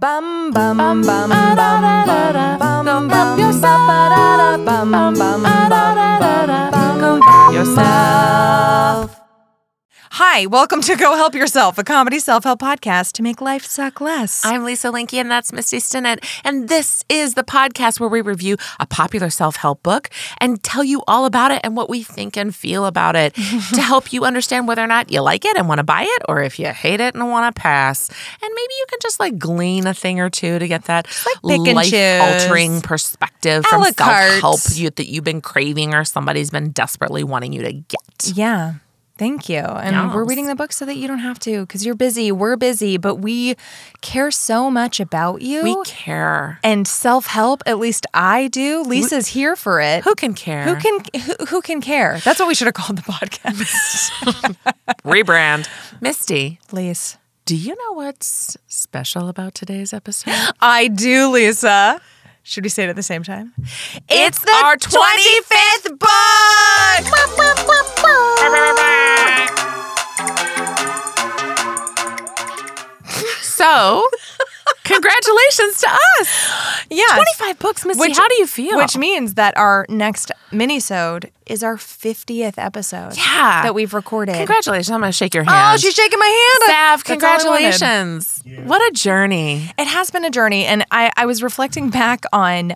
Bum bum bum bum bum bum bum bum yourself. Bum bum bum bum bum yourself. Hi, welcome to Go Help Yourself, a comedy self-help podcast to make life suck less. I'm Lisa Linky, and that's Misty Stinnett. And this is the podcast where we review a popular self help book and tell you all about it and what we think and feel about it to help you understand whether or not you like it and want to buy it, or if you hate it and want to pass. And maybe you can just like glean a thing or two to get that like life altering perspective A from self help you, that you've been craving or somebody's been desperately wanting you to get. yeah. Thank you. And we're reading the book so that you don't have to because you're busy. We're busy, but we care so much about you. We care. and self-help, at least I do. Lisa's here for it. Who can care? Who can who, who can care? That's what we should have called the podcast. rebrand? Misty. Lise. Do you know what's special about today's episode? I do, Lisa. Should we say it at the same time? It's the our 25th So, congratulations to us. Yeah. 25 books, Misty. Which- How do you feel? Which means that our next minisode is our 50th episode. Yeah. That we've recorded. Congratulations. I'm going to shake your hand. Oh, she's shaking my hand. Sav, That's all I congratulations. What a journey. It has been a journey, and I, I was reflecting back on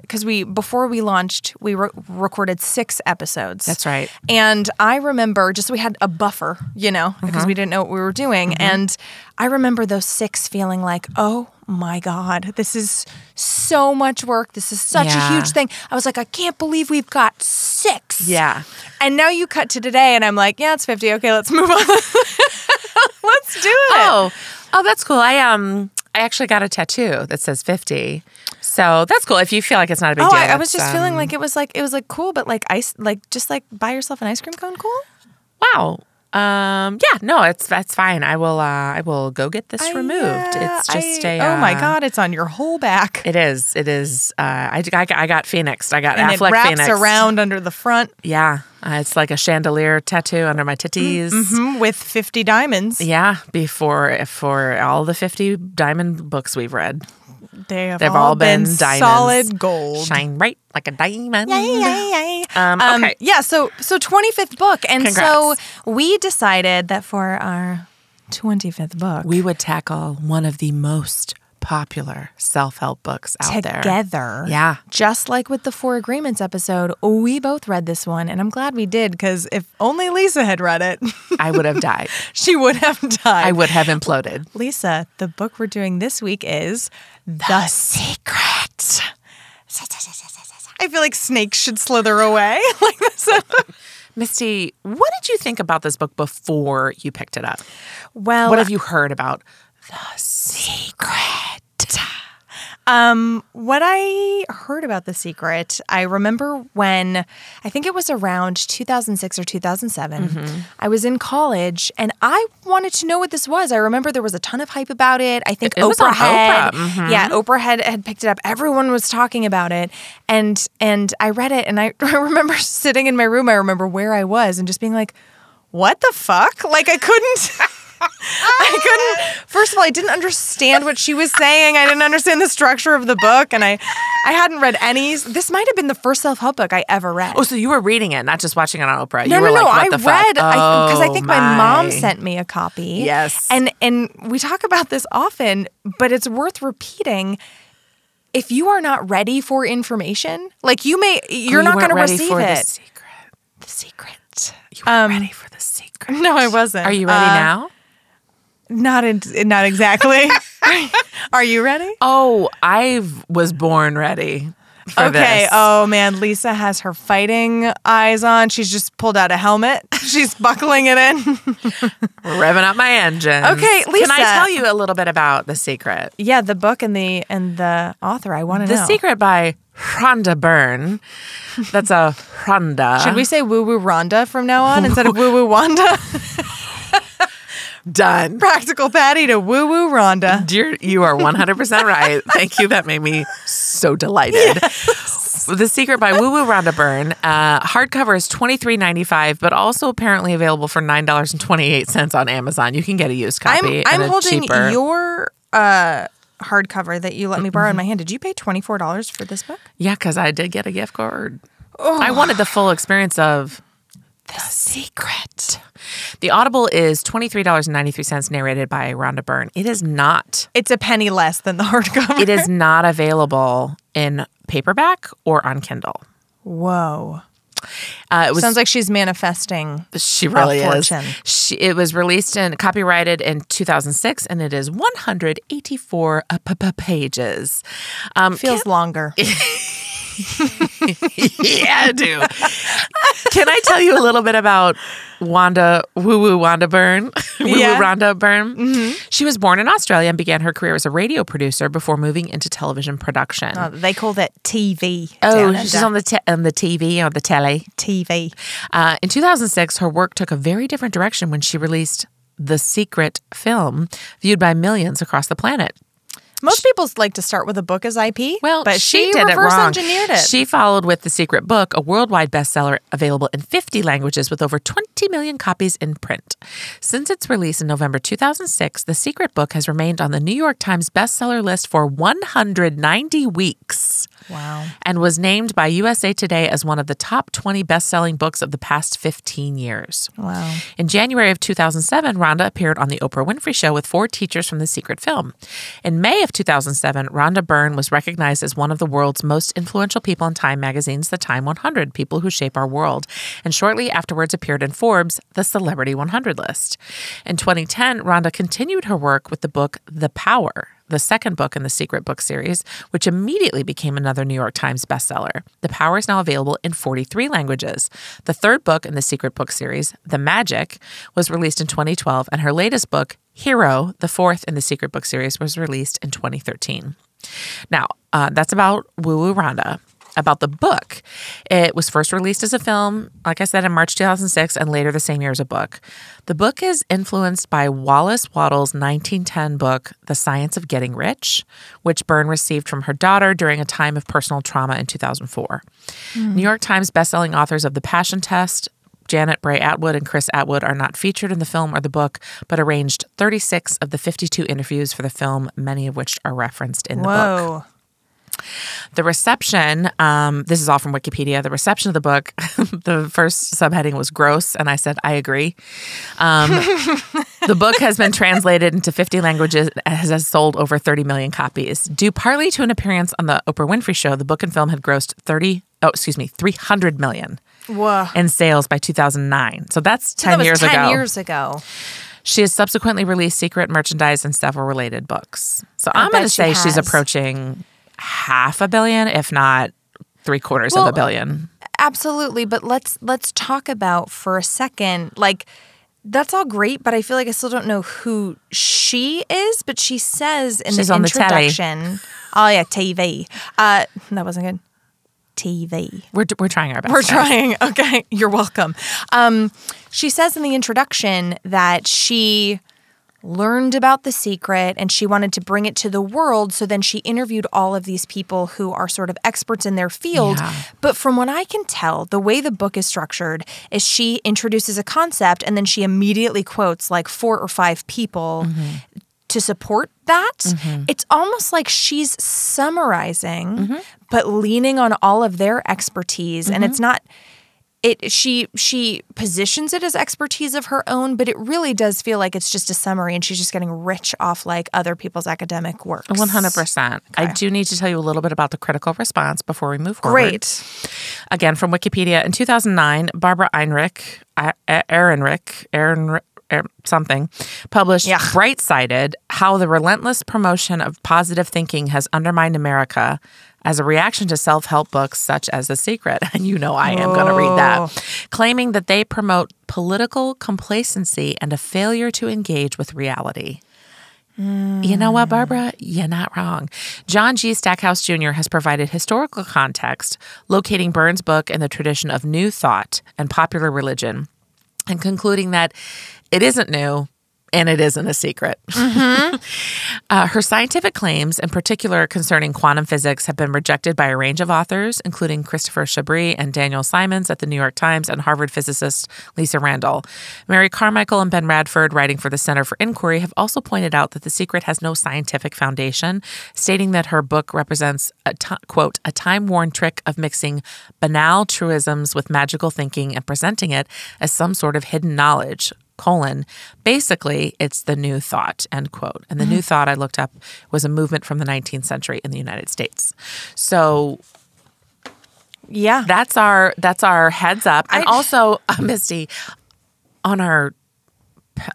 because we before we launched, we re- recorded six episodes. That's right. And I remember just we had a buffer, you know, Mm-hmm. because we didn't know what we were doing, and I remember those six feeling like, oh my god, this is so much work. This is such Yeah. a huge thing. I was like, I can't believe we've got six. Yeah. And now you cut to today, and I'm like, yeah, it's fifty. Okay, let's move on. let's do it. Oh, oh, that's cool. I um, I actually got a tattoo that says 50. So that's cool. If you feel like it's not a big Oh, deal. I, I was just feeling um, like it was like it was like cool, but like ice, like just like buy yourself an ice cream cone, cool. Wow. Um. Yeah. No. It's that's fine. I will. Uh. I will go get this I, removed. uh, it's just I- a. oh my uh, god, it's on your whole back, It is. It is. Uh. I. I, I got Phoenix. I got and Affleck it wraps Phoenix. around under the front Yeah. Uh, it's like a chandelier tattoo under my titties. mhm, with fifty diamonds. Yeah. Before for all the fifty diamond books we've read, They have they've all, all, been, diamonds. solid gold. Shine bright like a diamond. Yay, yay, yay. Um, okay. yeah, so so 25th book. And so we decided that for our 25th book, We would tackle one of the most popular self-help books out there. together. Yeah. Just like with the Four Agreements episode, we both read this one. And I'm glad we did because if only Lisa had read it, I would have died. she would have died. I would have imploded. Lisa, the book we're doing this week is The Secret. I feel like snakes should slither away like this. Misty, what did you think about this book before you picked it up? Well, What have you heard about the secret? Um, what I heard about The Secret, I remember when I think it was around 2006 or 2007. Mm-hmm. I was in college and I wanted to know what this was. I remember there was a ton of hype about it. I think It- it Oprah had, Oprah, mhm. yeah, Oprah had, had picked it up. Everyone was talking about it, and and I read it, and I, I remember sitting in my room. I remember where I was and just being like, "What the fuck?" Like I couldn't. I couldn't. First of all, I didn't understand what she was saying. I didn't understand the structure of the book, and I, I hadn't read any. This might have been the first self help book I ever read. Oh, so you were reading it, not just watching it on Oprah. no, you no, were no! like, I what the read because I, Oh, think my. mom sent me a copy. Yes. and and we talk about this often, but it's worth repeating. If you are not ready for information, like you may, Oh, you're you not going to receive for it. The secret. The secret. You were Um, ready for the secret. No, I wasn't. Are you ready Uh, now? Not in, not exactly. are you ready? Oh, I was born ready. For Okay. This. Oh man, Lisa has her fighting eyes on. She's just pulled out a helmet. She's buckling it in. revving up my engine. Okay, Lisa. Can I tell you a little bit about the secret? yeah, the book and the and the author. I want to The. Secret by Rhonda Byrne. That's a Rhonda. Should we say woo woo Rhonda from now on instead of woo woo Wanda? Done. Practical Patty to woo woo Rhonda. Dear, you are 100% right. Thank you. That made me so delighted. The Secret by Woo Woo Rhonda Byrne. Uh, hardcover is twenty three ninety five, but also apparently available for nine dollars and twenty eight cents on Amazon. You can get a used I'm copy. I'm a holding cheaper. your uh hardcover that you let me borrow in my hand. Did you pay twenty four dollars for this book? Yeah, because I did get a gift card. I wanted the full experience of The Secret. The Audible is $23.93 narrated by Rhonda Byrne. It is not. It's a penny less than the hardcover. It is not available in paperback or on Kindle. Whoa. Uh, it was Sounds like she's manifesting. She really is. She, it was released and copyrighted in 2006, and it is 184 uh, pages. Um, Feels longer. yeah, I do. Can I tell you a little bit about Wanda Woo Woo Wanda Byrne? Woo Woo Yeah. Rhonda Byrne. She was born in Australia and began her career as a radio producer before moving into television production. Oh, they call that TV. Oh, she's under. on the te- on the TV or the telly. TV. Uh, in 2006, her work took a very different direction when she released The Secret film, viewed by millions across the planet. Most people like to start with a book as IP. Well, but she, she, did it reverse wrong. engineered it. She followed with The Secret Book, a worldwide bestseller available in 50 languages with over 20 million copies in print. Since its release in November 2006, The Secret Book has remained on the New York Times bestseller list for 190 weeks wow. and was named by USA Today as one of the top 20 best-selling books of the past 15 years. Wow. In January of 2007, Rhonda appeared on The Oprah Winfrey Show with four teachers from The Secret Film. In May of 2007, Rhonda Byrne was recognized as one of the world's most influential people in Time magazine's The Time 100 People Who Shape Our World, and shortly afterwards appeared in Forbes' The Celebrity 100 list. In 2010, Rhonda continued her work with the book The Power the second book in the Secret Book series, which immediately became another New York Times bestseller. The Power is now available in 43 languages. The third book in the Secret Book series, The Magic, was released in 2012, and her latest book, Hero, the fourth in the Secret Book series, was released in 2013. Now, uh, that's about Woo Woo Rhonda. About the book, it was first released as a film, like I said, in March 2006, and later the same year as a book. The book is influenced by Wallace Wattles' 1910 book, The Science of Getting Rich, which Byrne received from her daughter during a time of personal trauma in 2004. Hmm. New York Times bestselling authors of The Passion Test, Janet Bray Attwood and Chris Attwood are not featured in the film or the book, but arranged 36 of the 52 interviews for the film, many of which are referenced in the book. The reception, um, this is all from Wikipedia. The reception of the book, the first subheading was gross, and I said, I agree. Um, the book has been translated into 50 languages and has has sold over 30 million copies. Due partly to an appearance on the Oprah Winfrey Show, the book and film had grossed 30, oh, excuse me, 300 million Whoa. in sales by 2009. So that's 10 that years 10 ago. years ago. She has subsequently released secret merchandise and several related books. So I'm going to say she's approaching half a billion, if not three quarters of a billion. Absolutely, but let's let's talk about for a second like that's all great, but I feel like I still don't know who she is. But she says in She's the on the introduction, "Oh yeah, TV." Uh, that wasn't good. TV. We're, we're trying our best. We're trying. Okay, you're welcome. Um, she says in the introduction that she learned about the secret and she wanted to bring it to the world. So then she interviewed all of these people who are sort of experts in their field. Yeah. But from what I can tell, the way the book is structured is she introduces a concept and then she immediately quotes like four or five people. Mm-hmm. To support that, mm-hmm. it's almost like she's summarizing, mm-hmm. but leaning on all of their expertise. And it's not it she she positions it as expertise of her own, but it really does feel like it's just a summary and she's just getting rich off like other people's academic work. 100%. I do need to tell you a little bit about the critical response before we move forward. Great. Again, from Wikipedia. In 2009, Barbara Einrich, I- I- Er- something, published Yeah. Bright Sided How the Relentless Promotion of Positive Thinking Has Undermined America as a reaction to self help books such as The Secret. And you know I am going to read Oh. that. Claiming that they promote political complacency and a failure to engage with reality. You know what, Barbara? You're not wrong. John G. Stackhouse Jr. has provided historical context, locating Byrne's book in the tradition of New Thought and popular religion, and concluding that it isn't new, and it isn't a secret. uh, her scientific claims, in particular concerning quantum physics, have been rejected by a range of authors, including Christopher Chabris and Daniel Simons at the New York Times and Harvard physicist Lisa Randall. Mary Carmichael and Ben Radford, writing for the Center for Inquiry, have also pointed out that The Secret has no scientific foundation, stating that her book represents a quote a time-worn trick of mixing banal truisms with magical thinking and presenting it as some sort of hidden knowledge colon basically it's the new thought end quote and the new thought i looked up was a movement from the 19th century in the united states so Yeah. that's our that's our heads up and I- also uh, misty on our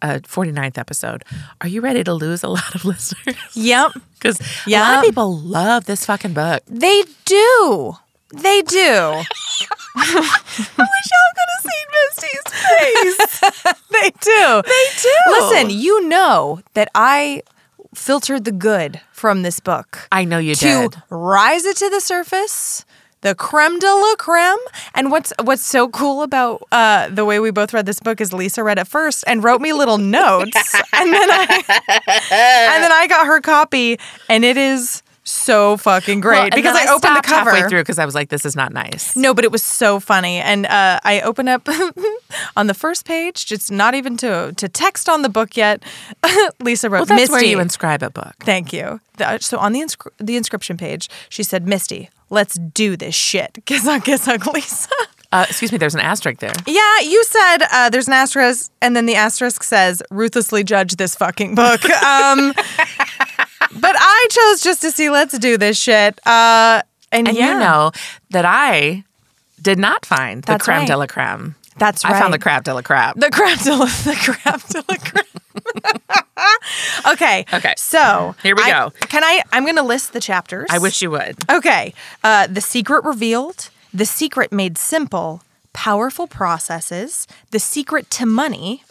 uh, 49th episode are you ready to lose a lot of listeners Yep. because a lot of people love this fucking book They do. They do. i wish y'all could have seen misty's face they do. they do Listen, you know that I filtered the good from this book i know you to did rise it to the surface. The creme de la creme. And what's what's so cool about uh, the way we both read this book is Lisa read it first and wrote me little notes, and then I and then I got her copy, and it is so fucking great Well, because I, opened the cover halfway through because I was like, "This is not nice." No, but it was so funny, and uh, I open up on the first page, just not even to to text on the book yet. Lisa wrote, Well, that's "Misty." where you inscribe a book. Thank you. The- so on the inscri- the inscription page, she said, "Misty, let's do this shit." Kiss on, kiss on, Lisa. Uh, excuse me, there's an asterisk there. yeah, you said uh, there's an asterisk, and then the asterisk says, "Ruthlessly judge this fucking book." Um, but I chose just to see, let's do this shit. Uh, and And yeah, you know that I did not find the That's creme de la creme. that's right. I found the crab de la crab. The crab de la, the crab de la crab. okay. Okay. So Here we I- go. Can I? I'm going to list the chapters. I wish you would. Okay. Uh, the secret revealed. The secret made simple. Powerful processes. The secret to money.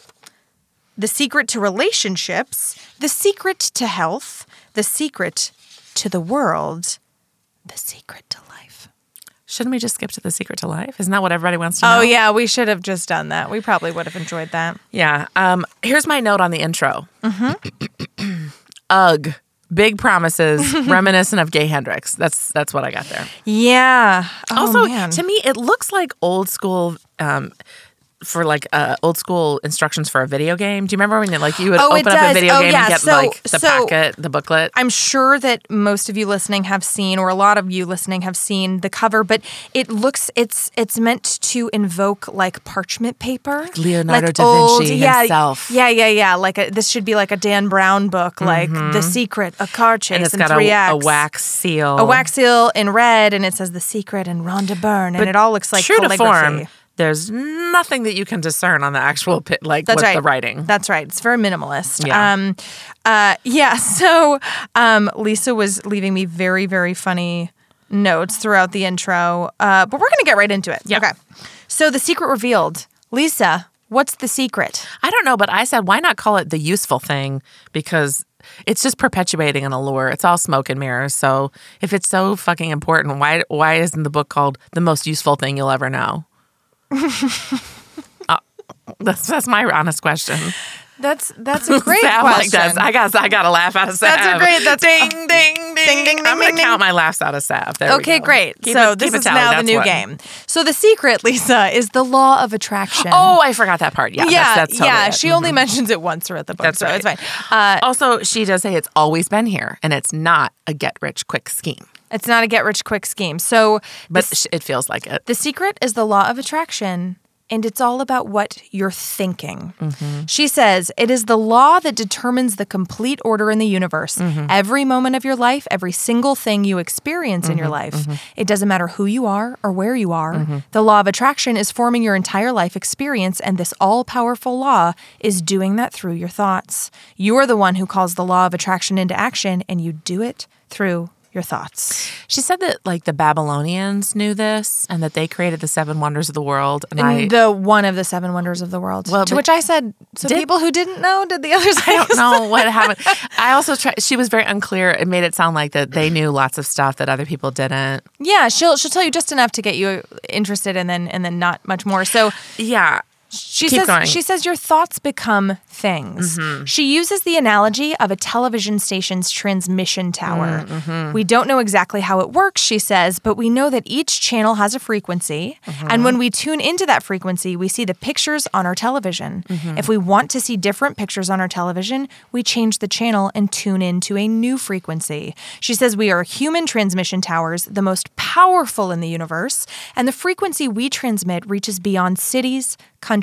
The secret to relationships. The secret to health. The secret to the world. The secret to life. Shouldn't we just skip to the secret to life? Isn't that what everybody wants to know? Oh yeah, we should have just done that. We probably would have enjoyed that. Yeah. Um, here's my note on the intro. Mm-hmm. Ugh. Big promises, reminiscent of Gay Hendricks. That's that's what I got there. Yeah. Oh, also, man. to me, it looks like old school. Um, for like uh, old school instructions for a video game. Do you remember when you, like you would Oh, open up a video Oh, game yeah. and get So- like the so- packet, the booklet? I'm sure that most of you listening have seen, or a lot of you listening have seen the cover, but it looks it's it's meant to invoke like parchment paper, Leonardo like da Vinci yeah, himself. Yeah, yeah, yeah. Like a, this should be like a Dan Brown book, like The Secret, a car chase, Mm-hmm. and it's in got three a, a wax seal. a wax seal in red, and it says The Secret and Rhonda Byrne, and it all looks like true to calligraphy. form. There's nothing that you can discern on the actual pi- like That's right. the writing. That's right. It's very minimalist. Yeah. Um, uh, yeah. So um, Lisa was leaving me very, very funny notes throughout the intro, uh, but we're gonna get right into it. Yeah. Okay. So the secret revealed. Lisa, what's the secret? I don't know, but I said why not call it the useful thing because it's just perpetuating an allure. It's all smoke and mirrors. So if it's so fucking important, why why isn't the book called the most useful thing you'll ever know? Uh, that's that's my honest question. That's that's a great Sav like question. that. I got I got a laugh out of Sav. That's a great- that's- ding ding ding ding, ding, I'm gonna ding, count my laughs out of Sav. There okay, great. Keep so it- this is tally. now the new what- game. So the secret, Lisa, is the law of attraction. Oh, I forgot that part. Yeah, yeah, that's, that's totally yeah. it. She only mentions it once throughout the book, That's so right. it's fine. Uh, Also, she does say it's always been here, and it's not a get rich quick scheme, it's not a get rich quick scheme. So but it feels like it. The secret is the law of attraction, and it's all about what you're thinking. Mm-hmm. She says it is the law that determines the complete order in the universe. Mm-hmm. Every moment of your life, every single thing you experience in your mm-hmm. life, it doesn't matter who you are or where you are. The law of attraction is forming your entire life experience, and this all powerful law is doing that through your thoughts. You are the one who calls the law of attraction into action, and you do it through your thoughts. She said that like the Babylonians knew this, and that they created the seven wonders of the world. And I, the one of the seven wonders of the world. Well, to which I said, so Did- people who didn't know, did the others? I don't know what happened. I also tried. She was very unclear. It made it sound like that they knew lots of stuff that other people didn't. Yeah, she'll she'll tell you just enough to get you interested, and then and then not much more. So Yeah. She Keep says going. she says your thoughts become things. Mm-hmm. She uses the analogy of a television station's transmission tower. Mm, mm-hmm. We don't know exactly how it works, she says, but we know that each channel has a frequency, mm-hmm. and when we tune into that frequency, we see the pictures on our television. If we want to see different pictures on our television, we change the channel and tune into a new frequency. She says we are human transmission towers, the most powerful in the universe, and the frequency we transmit reaches beyond cities, countries,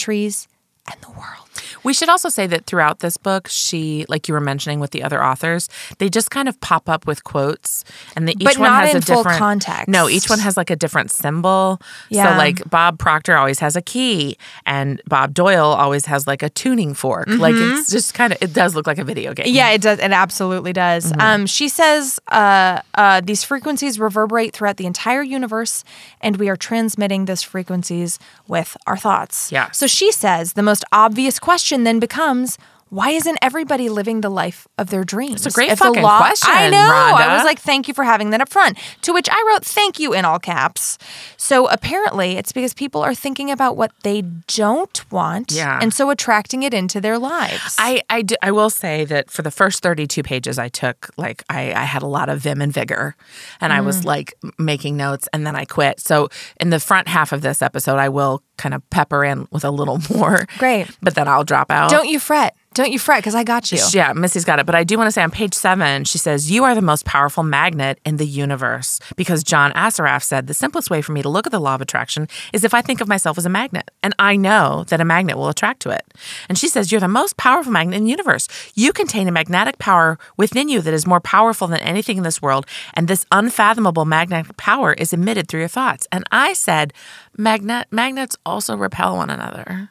and the world. We should also say that throughout this book, she, like you were mentioning with the other authors, they just kind of pop up with quotes, and the, each But one has a different context. No, each one has like a different symbol. Yeah. So, like Bob Proctor always has a key, and Bob Doyle always has like a tuning fork. Like it's just kind of, it does look like a video game. Yeah, it does. It absolutely does. Mm-hmm. Um, she says uh, uh, these frequencies reverberate throughout the entire universe, and we are transmitting those frequencies with our thoughts. Yeah. So she says the most obvious question then becomes. Why isn't everybody living the life of their dreams? It's a great If fucking law- question, I know. I was like, thank you for having that up front. To which I wrote, thank you in all caps. So apparently, it's because people are thinking about what they don't want, Yeah. and so attracting it into their lives. I, I, I will say that for the first 32 pages I took, like, I, I had a lot of vim and vigor and I Mm. was like making notes and then I quit. So, in the front half of this episode, I will kind of pepper in with a little more. Great. But then I'll drop out. Don't you fret. Don't you fret, because I got you. Yeah, Missy's got it. But I do want to say on page seven, she says, You are the most powerful magnet in the universe. Because John Assaraf said, The simplest way for me to look at the law of attraction is if I think of myself as a magnet. And I know that a magnet will attract to it. And she says, You're the most powerful magnet in the universe. You contain a magnetic power within you that is more powerful than anything in this world. And this unfathomable magnetic power is emitted through your thoughts. And I said, Magnet magnets also repel one another.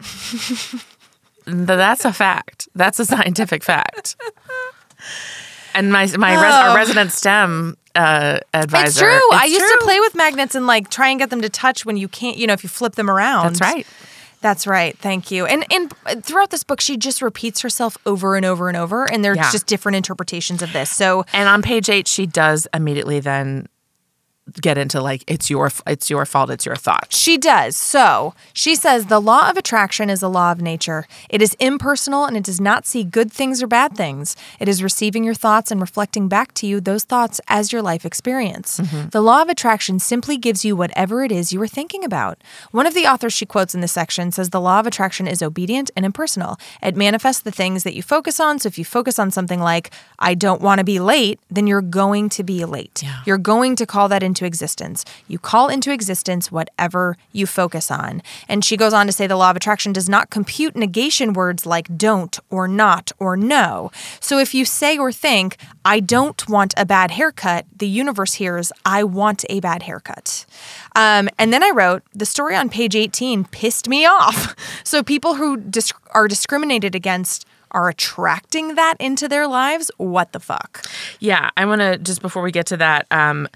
Th- That's a fact. That's a scientific fact. And my my res- our resident STEM uh, advisor. It's true. I It's used to play with magnets and like try and get them to touch when you can't, you know, if you flip them around. That's right. That's right. Thank you. And and throughout this book, she just repeats herself over and over and over, and there's Yeah. just different interpretations of this. So And on page eight, she does immediately then get into like it's your it's your fault. It's your thought. She does. So she says the law of attraction is a law of nature. It is impersonal and it does not see good things or bad things. It is receiving your thoughts and reflecting back to you those thoughts as your life experience. Mm-hmm. The law of attraction simply gives you whatever it is you were thinking about. One of the authors she quotes in this section says the law of attraction is obedient and impersonal. It manifests the things that you focus on. So if you focus on something like, I don't want to be late, then you're going to be late. You're going to call that into existence. You call into existence whatever you focus on. And she goes on to say the law of attraction does not compute negation words like don't or not or no. So if you say or think, I don't want a bad haircut, the universe hears, I want a bad haircut. Um, and then I wrote, the story on page 18 pissed me off. So people who dis- are discriminated against are attracting that into their lives. What the fuck? Yeah, I want to just before we get to that. Um,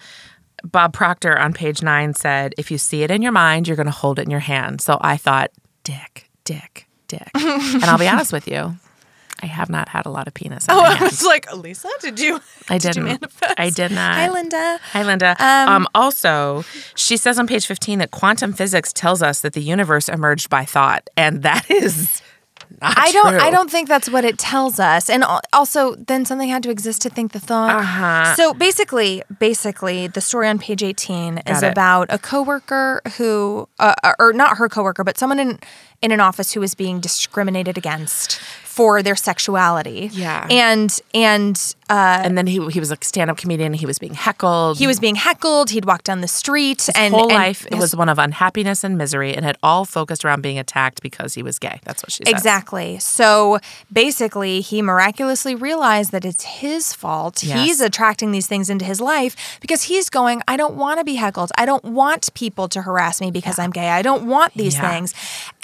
Bob Proctor on page nine said, "If you see it in your mind, you're going to hold it in your hand." So I thought, "Dick, dick, dick," and I'll be honest with you, I have not had a lot of penis. Oh, I was like, Lisa, did you? I did didn't. manifest? I did not. Hi, Linda. Hi, Linda. Um, also, she says on page 15 that quantum physics tells us that the universe emerged by thought, and that is not I don't. true. I don't think that's what it tells us. And also, then something had to exist to think the thought. Uh-huh. So basically, basically, the story on page eighteen is it. about a coworker who, uh, or not her coworker, but someone in in an office who was being discriminated against for their sexuality. Yeah. And and uh, And then he he was a stand up comedian. He was being heckled. he was being heckled. He'd walk down the street, His and whole and life it his- was one of unhappiness and misery, and it all focused around being attacked because he was gay. That's what she said. Exactly. So basically, he miraculously realized that it's his fault. Yes. He's attracting these things into his life because he's going, I don't want to be heckled. I don't want people to harass me because I'm gay. I don't want these Yeah. things.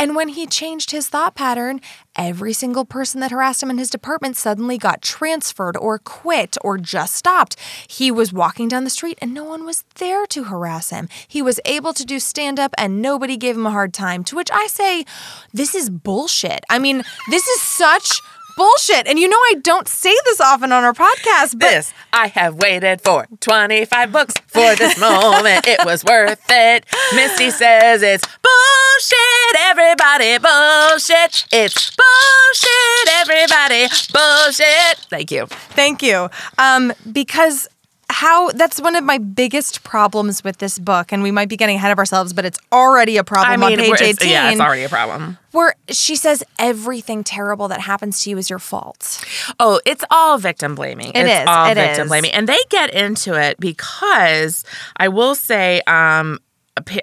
And when he changed his thought pattern, every single person that harassed him in his department suddenly got transferred or quit or just stopped. He was walking down the street and no one was there to harass him. He was able to do stand up and nobody gave him a hard time. To which I say, this is bullshit. I mean, this is such bullshit. And you know, I don't say this often on our podcast, but this I have waited for 25 books for this moment. It was worth it. Misty says it's bullshit, everybody. Bullshit. It's bullshit, everybody. Bullshit. Thank you. Thank you. Um, because how that's one of my biggest problems with this book, and we might be getting ahead of ourselves, but it's already a problem on page we're- 18. it's, yeah, it's already a problem. where she says everything terrible that happens to you is your fault. Oh, it's all victim blaming. It it's is, all it victim is. blaming. And they get into it because I will say um,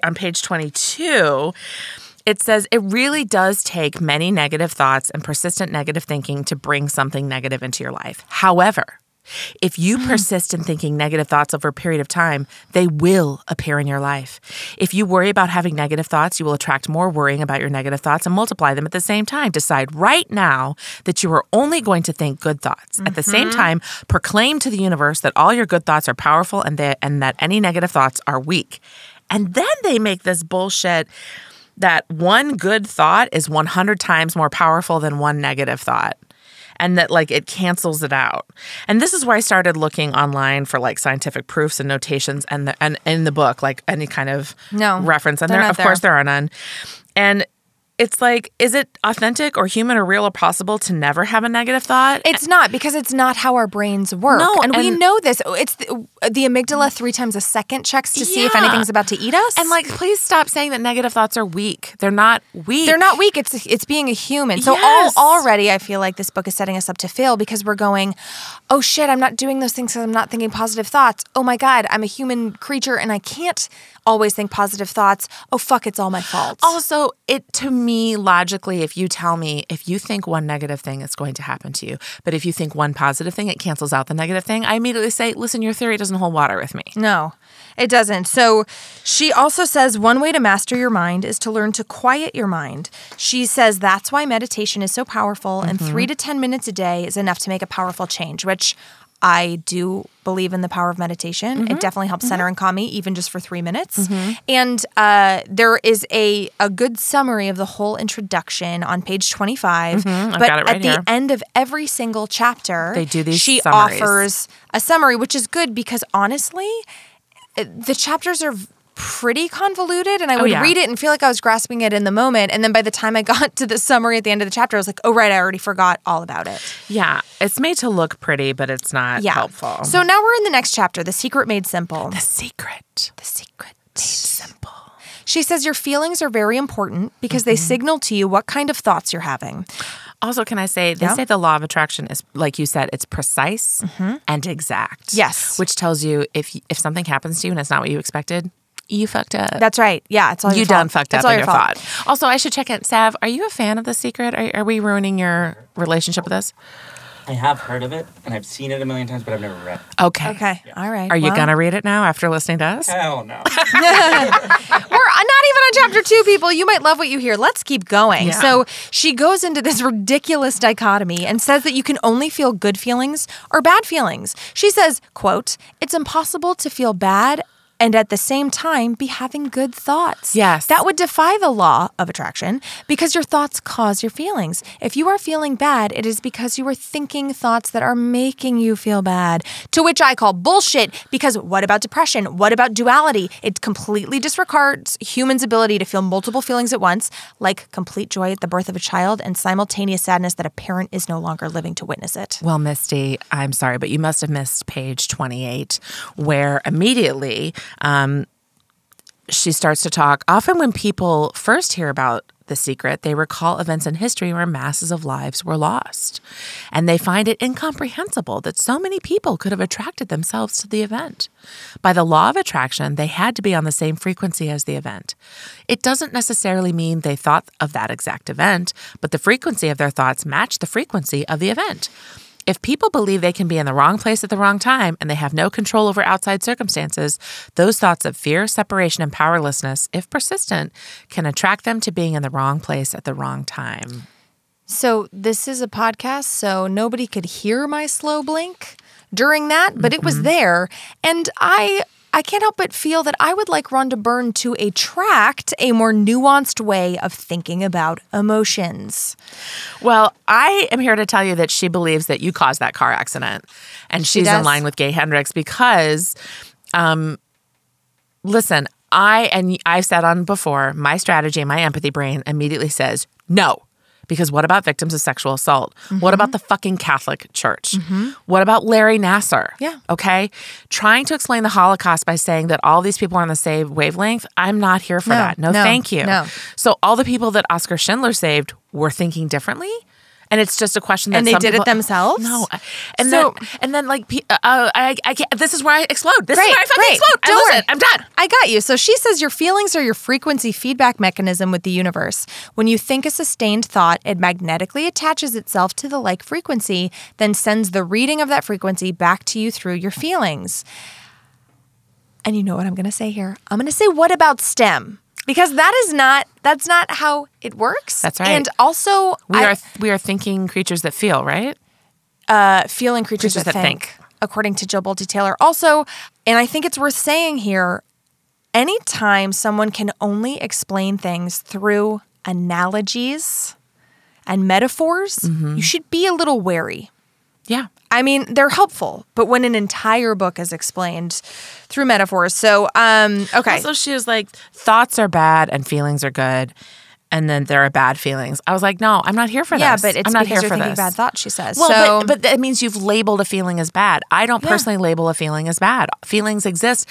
on page 22, it says it really does take many negative thoughts and persistent negative thinking to bring something negative into your life. However, if you hmm. persist in thinking negative thoughts over a period of time, they will appear in your life. If you worry about having negative thoughts, you will attract more worrying about your negative thoughts and multiply them at the same time. Decide right now that you are only going to think good thoughts. At the same mm-hmm. time, proclaim to the universe that all your good thoughts are powerful and that and that any negative thoughts are weak. And then they make this bullshit that one good thought is 100 times more powerful than one negative thought and that like it cancels it out. And this is where I started looking online for like scientific proofs and notations and the, and in the book like any kind of No, reference and there of course there. there are none. And it's like is it authentic or human or real or possible to never have a negative thought? It's not because it's not how our brains work. No, and, we know this. It's the, the amygdala three times a second checks to see if anything's about to eat us. and like please stop saying that negative thoughts are weak. They're not weak. they're not weak. It's it's being a human. So Yes. all already, I feel like this book is setting us up to fail because we're going, oh shit, I'm not doing those things because I'm not thinking positive thoughts. Oh my god, I'm a human creature and I can't always think positive thoughts. Oh fuck, it's all my fault. Also, it to me logically, if you tell me if you think one negative thing, is going to happen to you, but if you think one positive thing, it cancels out the negative thing. I immediately say, "Listen, your theory doesn't hold water with me." No, it doesn't. So she also says one way to master your mind is to learn to quiet your mind. She says that's why meditation is so powerful, and mm-hmm. three to 10 minutes a day is enough to make a powerful change, which I do believe in the power of meditation. It mm-hmm. definitely helps mm-hmm. center and calm me, even just for three minutes. Mm-hmm. And uh, there is a, a good summary of the whole introduction on page 25. I've but got it right at here. the end of every single chapter, They do these she summaries. offers a summary, which is good because honestly, eh, the chapters are pretty convoluted and I would Oh, yeah. read it and feel like I was grasping it in the moment. And then by the time I got to the summary at the end of the chapter, I was like, oh, right, I already forgot all about it. Yeah, it's made to look pretty, but it's not Yeah. helpful. So now we're in the next chapter The Secret Made Simple. the secret. The Secret. Made Simple. She says your feelings are very important because they signal to you what kind of thoughts you're having. Also, can I say they say the law of attraction is like you said, it's precise and exact. Mm-hmm. Yes. which tells you if if something happens to you and it's not what you expected, you fucked up. That's right. Yeah, it's all you your done fault. fucked It's up all in your your fault. thought. Also, I should check in. Sav, are you a fan of The Secret? Are, are we ruining your relationship with us? I have heard of it and I've seen it a million times, but I've never read it. Okay. Okay. All right. Are you gonna read it now after listening to us? Hell no. We're not even on chapter two, people. You might love what you hear. Let's keep going. Yeah. So she goes into this ridiculous dichotomy and says that you can only feel good feelings or bad feelings. She says, quote, it's impossible to feel bad and at the same time be having good thoughts. Yes. That would defy the law of attraction because your thoughts cause your feelings. If you are feeling bad, it is because you are thinking thoughts that are making you feel bad. To which I call bullshit because what about depression? What about duality? It completely disregards humans' ability to feel multiple feelings at once, like complete joy at the birth of a child and simultaneous sadness that a parent is no longer living to witness it. Well, Misty, I'm sorry, but you must have missed page 28, where immediately um, she starts to talk. Often, when people first hear about the secret, they recall events in history where masses of lives were lost. And they find it incomprehensible that so many people could have attracted themselves to the event. By the law of attraction, they had to be on the same frequency as the event. It doesn't necessarily mean they thought of that exact event, but the frequency of their thoughts matched the frequency of the event. If people believe they can be in the wrong place at the wrong time and they have no control over outside circumstances, those thoughts of fear, separation, and powerlessness, if persistent, can attract them to being in the wrong place at the wrong time. So, this is a podcast, so nobody could hear my slow blink during that, but it was mm-hmm. there. And I I can't help but feel that I would like Rhonda Byrne to attract a more nuanced way of thinking about emotions. Well, I am here to tell you that she believes that you caused that car accident, and she's in line with Gay Hendricks because, um, listen, I and I've said on before, my strategy, my empathy brain immediately says no. Because what about victims of sexual assault? Mm-hmm. What about the fucking Catholic Church? What about Larry Nassar? Yeah. Okay. Trying to explain the Holocaust by saying that all these people are on the same wavelength, I'm not here for No, that. No, no, thank you. no. So all the people that Oskar Schindler saved were thinking differently. And it's just a question that And they did it themselves? No, and So- then and then like uh, I I can't. This is where I explode. This Great, is where I fucking great. explode. Don't worry. I'm done. I got you. So she says your feelings are your frequency feedback mechanism with the universe. When you think a sustained thought, it magnetically attaches itself to the like frequency, then sends the reading of that frequency back to you through your feelings. And you know what I'm going to say here? I'm going to say what about STEM? Because that is not that's not how it works. That's right. And also We I- are we are thinking creatures that feel right. uh, feeling creatures, Creatures that, that think, think. according to Jill Bolte Taylor. Also, and I think it's worth saying here anytime someone can only explain things through analogies and metaphors, Mm-hmm. you should be a little wary. Yeah. I mean, they're helpful, but when an entire book is explained through metaphors. So, um, okay. So she was like, thoughts are bad and feelings are good, and then there are bad feelings. I was like, no, I'm not here for yeah, this. but it's I'm not because here you're for thinking this. bad thoughts, she says. Well, so, but, but that means you've labeled a feeling as bad. I don't Yeah. personally label a feeling as bad. Feelings exist.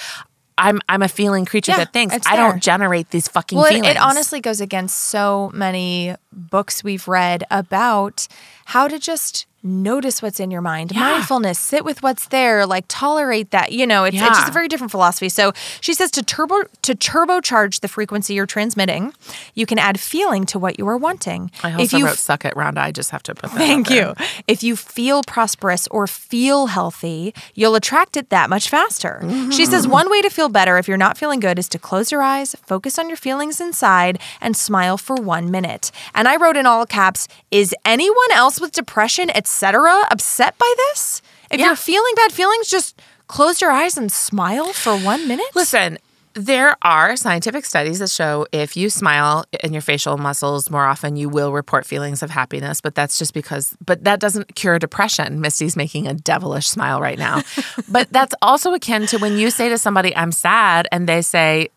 I'm I'm a feeling creature Yeah, that thinks. I don't generate these fucking Well, it, feelings. it honestly goes against so many books we've read about how to just notice what's in your mind, Yeah. mindfulness, sit with what's there, like tolerate that. You know, it's, it's just a very different philosophy. So she says to turbo to turbocharge the frequency you're transmitting, you can add feeling to what you are wanting. I if also you wrote "suck it, Rhonda." I just have to put that. Thank you. If you feel prosperous or feel healthy, you'll attract it that much faster. She says mm-hmm. one way to feel better if you're not feeling good is to close your eyes, focus on your feelings inside, and smile for one minute. And I wrote in all caps, is anyone else with depression, etc., upset by this? If Yeah. you're feeling bad feelings, just close your eyes and smile for one minute. Listen, there are scientific studies that show if you smile in your facial muscles more often, you will report feelings of happiness. But that's just because, but that doesn't cure depression. Misty's making a devilish smile right now. but that's also akin to when you say to somebody, I'm sad, and they say,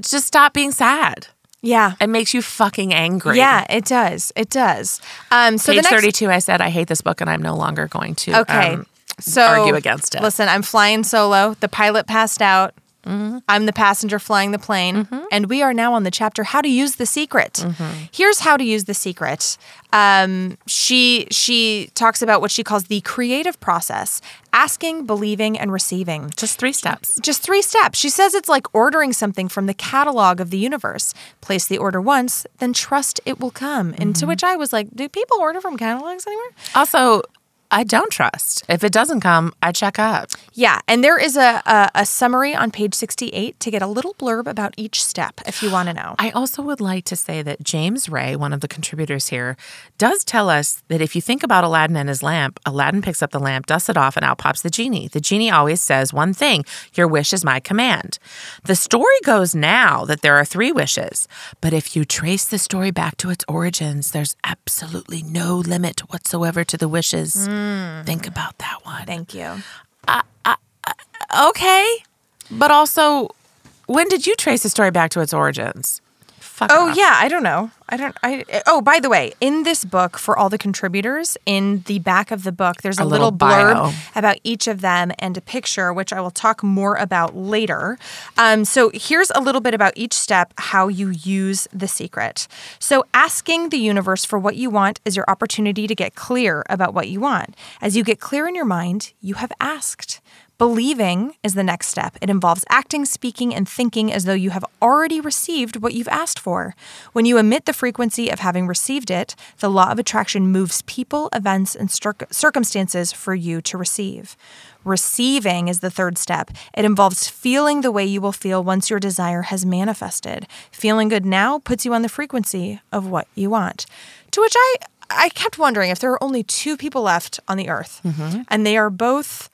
just stop being sad. Yeah. It makes you fucking angry. Yeah, it does. It does. Um, so Page next 32, I said, I hate this book and I'm no longer going to Okay. um, so argue against it. Listen, I'm flying solo. The pilot passed out. Mm-hmm. I'm the passenger flying the plane, and we are now on the chapter "How to Use the Secret." Mm-hmm. Here's how to use the secret. Um, she she talks about what she calls the creative process: asking, believing, and receiving. Just three steps. Just three steps. She says it's like ordering something from the catalog of the universe. Place the order once, then trust it will come. And Mm-hmm. to which I was like, do people order from catalogs anymore? Also, I don't trust. If it doesn't come, I check up. Yeah, and there is a, a, a summary on page 68 to get a little blurb about each step if you want to know. I also would like to say that James Ray, one of the contributors here, does tell us that if you think about Aladdin and his lamp, Aladdin picks up the lamp, dusts it off, and out pops the genie. The genie always says one thing Your wish is my command. The story goes now that there are three wishes, but if you trace the story back to its origins, there's absolutely no limit whatsoever to the wishes. Mm. Mm. Think about that one. Thank you. Okay. But also, when did you trace the story back to its origins? Fuck Oh off. yeah, I don't know. I don't. I oh, by the way, in this book for all the contributors, in the back of the book, there's a, A little, little blurb about each of them and a picture, which I will talk more about later. Um, so here's a little bit about each step, how you use the secret. So asking the universe for what you want is your opportunity to get clear about what you want. As you get clear in your mind, you have asked. Believing is the next step. It involves acting, speaking, and thinking as though you have already received what you've asked for. When you emit the frequency of having received it, the law of attraction moves people, events, and circ- circumstances for you to receive. Receiving is the third step. It involves feeling the way you will feel once your desire has manifested. Feeling good now puts you on the frequency of what you want. To which I I kept wondering if there are only two people left on the earth mm-hmm. and they are both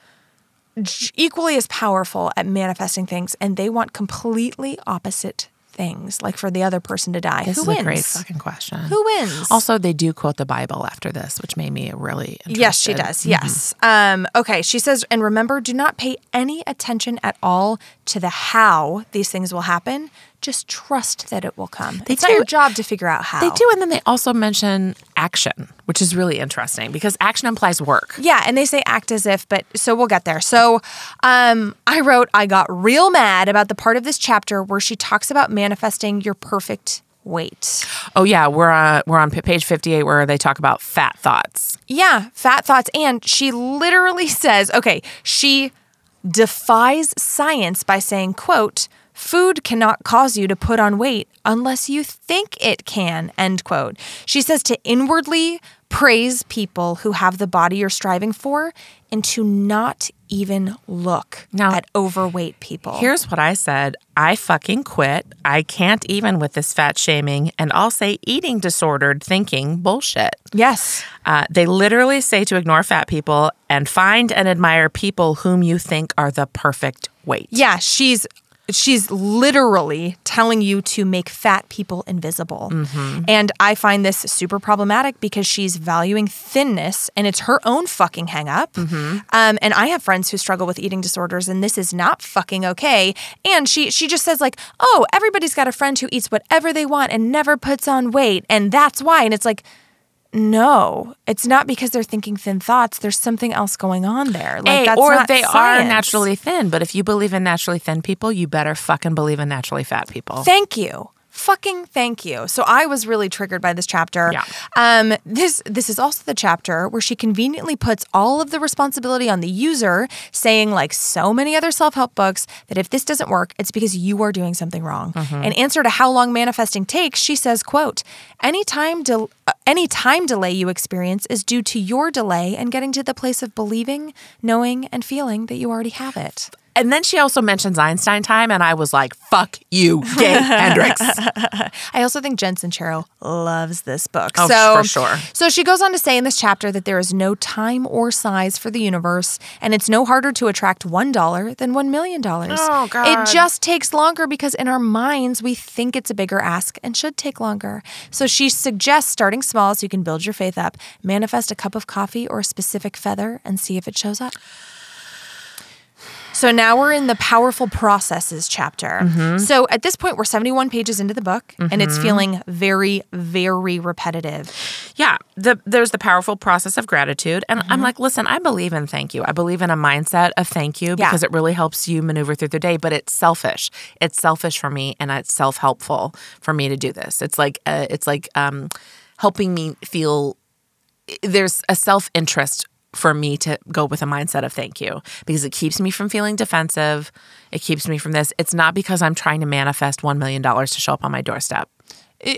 equally as powerful at manifesting things, and they want completely opposite things. Like for the other person to die, This who is wins? a great fucking question. Who wins? Also, they do quote the Bible after this, which made me really interested. Yes, she does. Yes. Um, okay. She says, and remember, do not pay any attention at all to the how these things will happen. Just trust that it will come. it's not do- your job to figure out how. They do, and then they also mention action, which is really interesting because action implies work. Yeah, and they say act as if, but so we'll get there. So um, I wrote, I got real mad about the part of this chapter where she talks about manifesting your perfect weight. Oh yeah, we're on we're on page fifty eight where they talk about fat thoughts. Yeah, fat thoughts. And she literally says, okay, she defies science by saying, quote, food cannot cause you to put on weight unless you think it can, end quote. She says to inwardly praise people who have the body you're striving for and to not even look Now- at overweight people. Here's what I said: I fucking quit. I can't even with this fat shaming, and I'll say eating disordered thinking bullshit. yes. Uh, they literally say to ignore fat people and find and admire people whom you think are the perfect weight. Yeah, she's she's literally telling you to make fat people invisible. And I find this super problematic because she's valuing thinness and it's her own fucking hang up. Um, and I have friends who struggle with eating disorders and this is not fucking okay. And she she just says like, "Oh, everybody's got a friend who eats whatever they want and never puts on weight and that's why." And it's like no, it's not because they're thinking thin thoughts. There's something else going on there. Like Hey, that's or they are naturally thin, but if you believe in naturally thin people, you better fucking believe in naturally fat people. Thank you. Fucking thank you. So I was really triggered by this chapter. Yeah. Um, this this is also the chapter where she conveniently puts all of the responsibility on the user, saying like so many other self-help books that if this doesn't work, it's because you are doing something wrong. In answer to how long manifesting takes, she says, "quote Any time del- uh, Uh, any time delay you experience is due to your delay in getting to the place of believing, knowing, and feeling that you already have it." And then she also mentions Einstein time, and I was like, fuck you, gay Hendricks. I also think Jen Sincero loves this book. Oh, so, for sure. So she goes on to say in this chapter that there is no time or size for the universe, and it's no harder to attract one dollar than one million dollars. Oh, God. It just takes longer because in our minds we think it's a bigger ask and should take longer. So she suggests starting small so you can build your faith up. Manifest a cup of coffee or a specific feather and see if it shows up. So now we're in the powerful processes chapter. Mm-hmm. So at this point, we're 71 pages into the book, and it's feeling very, very repetitive. Yeah, the, there's the powerful process of gratitude. And I'm like, listen, I believe in thank you. I believe in a mindset of thank you because it really helps you maneuver through the day, but it's selfish. It's selfish for me and it's self helpful for me to do this. It's like, uh, it's like um, helping me feel there's a self interest for me to go with a mindset of thank you because it keeps me from feeling defensive. It keeps me from this. It's not because I'm trying to manifest $1 million to show up on my doorstep.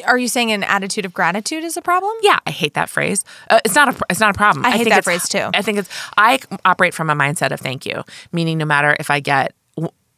Are you saying an attitude of gratitude is a problem? Yeah, I hate that phrase. Uh, it's not a it's not a problem. I hate think that phrase, too. I think it's I operate from a mindset of thank you, meaning no matter if I get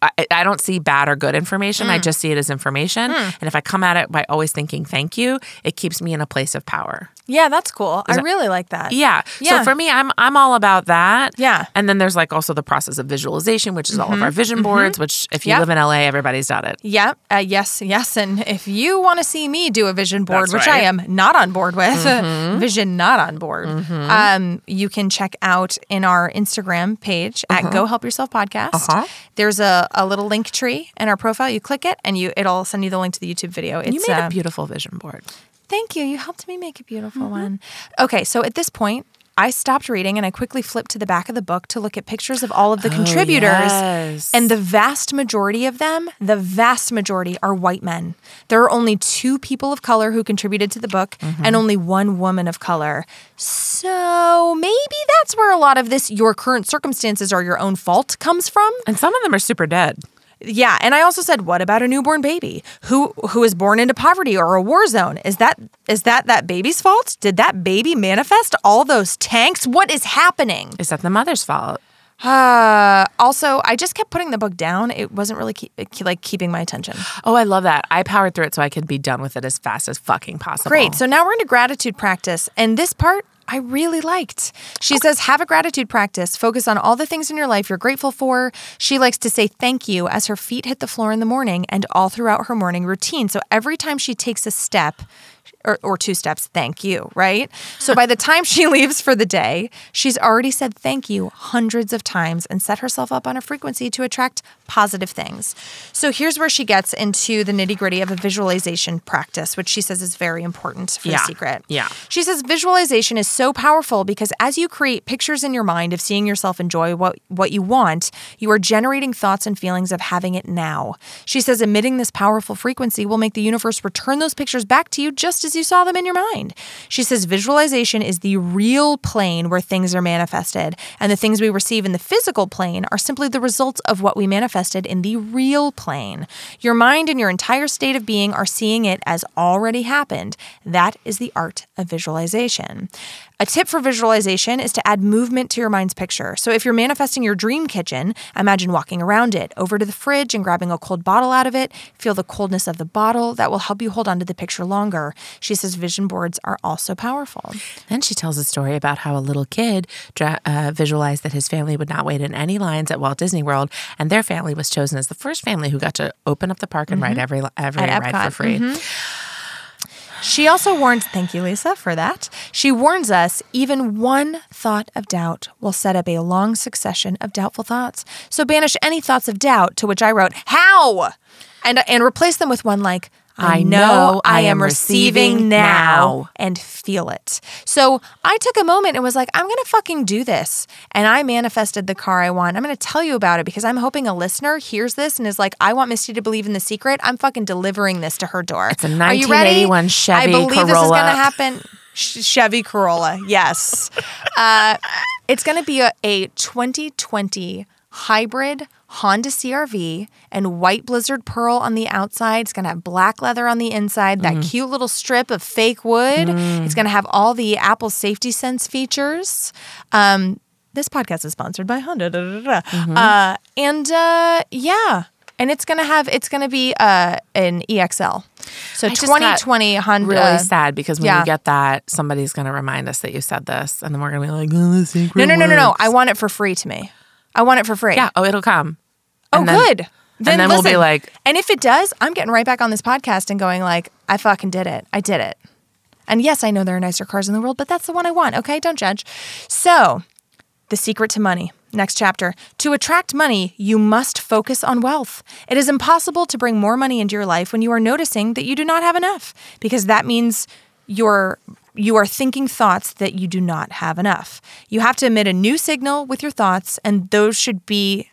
I, I don't see bad or good information. Mm. I just see it as information. Hmm. And if I come at it by always thinking thank you, it keeps me in a place of power. Yeah, that's cool. I really like that. Yeah. Yeah. So for me, I'm I'm all about that. Yeah. Mm-hmm. And then there's like also the process of visualization, which is all of our vision boards. Which if you Yep. live in LA, everybody's done it. Yep. Uh, yes. Yes. And if you want to see me do a vision board, That's which I am not on board with, vision not on board, um, you can check out in our Instagram page at Go Help Yourself Podcast. Uh-huh. There's a, a little link tree in our profile. You click it, and you it'll send you the link to the YouTube video. It's You made a beautiful vision board. Thank you. You helped me make a beautiful Mm-hmm. one. Okay, so at this point, I stopped reading and I quickly flipped to the back of the book to look at pictures of all of the contributors. Oh, yes. And the vast majority of them, the vast majority, are white men. There are only two people of color who contributed to the book Mm-hmm. and only one woman of color. So maybe that's where a lot of this, your current circumstances are your own fault, comes from. And some of them are super dead. Yeah, and I also said, what about a newborn baby who who is born into poverty or a war zone? Is that is that that baby's fault? Did that baby manifest all those tanks? What is happening? Is that the mother's fault? Uh, also, I just kept putting the book down. It wasn't really keep, like keeping my attention. Oh, I love that. I powered through it so I could be done with it as fast as fucking possible. Great. So now we're into gratitude practice, and this part I really liked. She says, have a gratitude practice. Focus on all the things in your life you're grateful for. She likes to say thank you as her feet hit the floor in the morning and all throughout her morning routine. So every time she takes a step, or, or two steps, thank you, right? So by the time she leaves for the day, she's already said thank you hundreds of times and set herself up on a frequency to attract positive things. So here's where she gets into the nitty gritty of a visualization practice, which she says is very important for Yeah. the secret. Yeah. She says visualization is so powerful because as you create pictures in your mind of seeing yourself enjoy what, what you want, you are generating thoughts and feelings of having it now. She says emitting this powerful frequency will make the universe return those pictures back to you just as you saw them in your mind. She says visualization is the real plane where things are manifested, and the things we receive in the physical plane are simply the results of what we manifested in the real plane. Your mind and your entire state of being are seeing it as already happened. That is the art of visualization. A tip for visualization is to add movement to your mind's picture. So if you're manifesting your dream kitchen, imagine walking around it, over to the fridge and grabbing a cold bottle out of it. Feel the coldness of the bottle. That will help you hold on to the picture longer. She says vision boards are also powerful. Then she tells a story about how a little kid dra- uh, visualized that his family would not wait in any lines at Walt Disney World, and their family was chosen as the first family who got to open up the park and ride every every ride for free. She also warns, thank you, Lisa, for that. She warns us even one thought of doubt will set up a long succession of doubtful thoughts. So banish any thoughts of doubt, to which I wrote, How? And, and replace them with one like, I know I am receiving now and feel it. So I took a moment and was like, I'm going to fucking do this. And I manifested the car I want. I'm going to tell you about it because I'm hoping a listener hears this and is like, I want Misty to believe in the secret. I'm fucking delivering this to her door. It's a Are you ready? 1981 Chevy I believe this is going to happen. Chevy Corolla, yes. uh, it's going to be a, a 2020 hybrid Honda CRV and white Blizzard Pearl on the outside. It's going to have black leather on the inside, that cute little strip of fake wood. It's going to have all the Apple Safety Sense features. Um, this podcast is sponsored by Honda. da, da, da, da. Uh, and uh, yeah. And it's gonna have it's gonna be uh, an EXL, so I just got 2020 Honda. Really sad because when yeah. you get that, somebody's going to remind us that you said this, and then we're going to be like, "Oh, the secret." No, no, no, no, no. I want it for free to me. I want it for free. yeah. Oh, it'll come. Oh, And then- good. and then we'll be like- and if it does, I'm getting right back on this podcast and going like, I fucking did it. I did it. And yes, I know there are nicer cars in the world, but that's the one I want. Okay, don't judge. So, the secret to money. Next chapter. To attract money, you must focus on wealth. It is impossible to bring more money into your life when you are noticing that you do not have enough, because that means you're you are thinking thoughts that you do not have enough. You have to emit a new signal with your thoughts, and those should be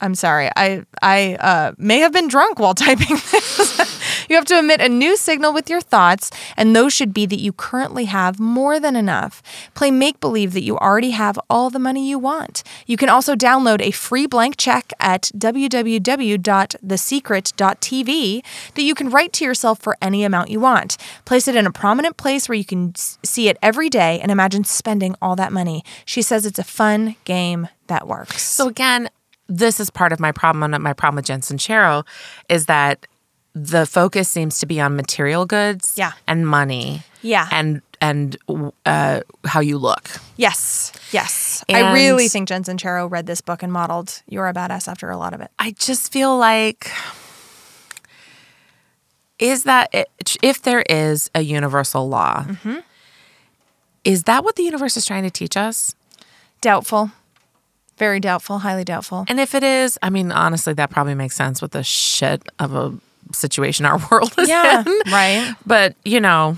I'm sorry. I I uh, may have been drunk while typing this. You have to emit a new signal with your thoughts, and those should be that you currently have more than enough. Play make believe that you already have all the money you want. You can also download a free blank check at www.thesecret.tv that you can write to yourself for any amount you want. Place it in a prominent place where you can see it every day and imagine spending all that money. She says it's a fun game that works. So again, this is part of my problem. My problem with Jen Sincero is that the focus seems to be on material goods, Yeah. and money, Yeah. and and uh, how you look. Yes, yes. I really think Jen Sincero read this book and modeled "You're a Badass" after a lot of it. I just feel like is that it, if there is a universal law, Mm-hmm. is that what the universe is trying to teach us? Doubtful, very doubtful, highly doubtful. And if it is, I mean, honestly, that probably makes sense with the shit of a situation our world is Yeah, in. right. But you know,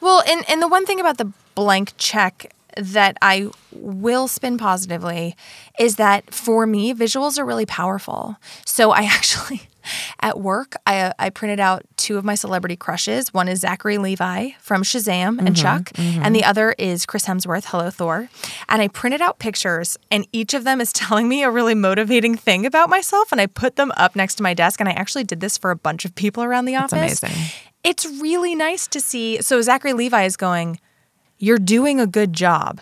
Well, and and the one thing about the blank check that I will spin positively is that for me, visuals are really powerful. So I actually, at work, I uh, I printed out two of my celebrity crushes. One is Zachary Levi from Shazam and mm-hmm, Chuck, mm-hmm. and the other is Chris Hemsworth, Hello Thor. And I printed out pictures, and each of them is telling me a really motivating thing about myself. And I put them up next to my desk, and I actually did this for a bunch of people around the office. amazing. It's really nice to see. So Zachary Levi is going. You're doing a good job.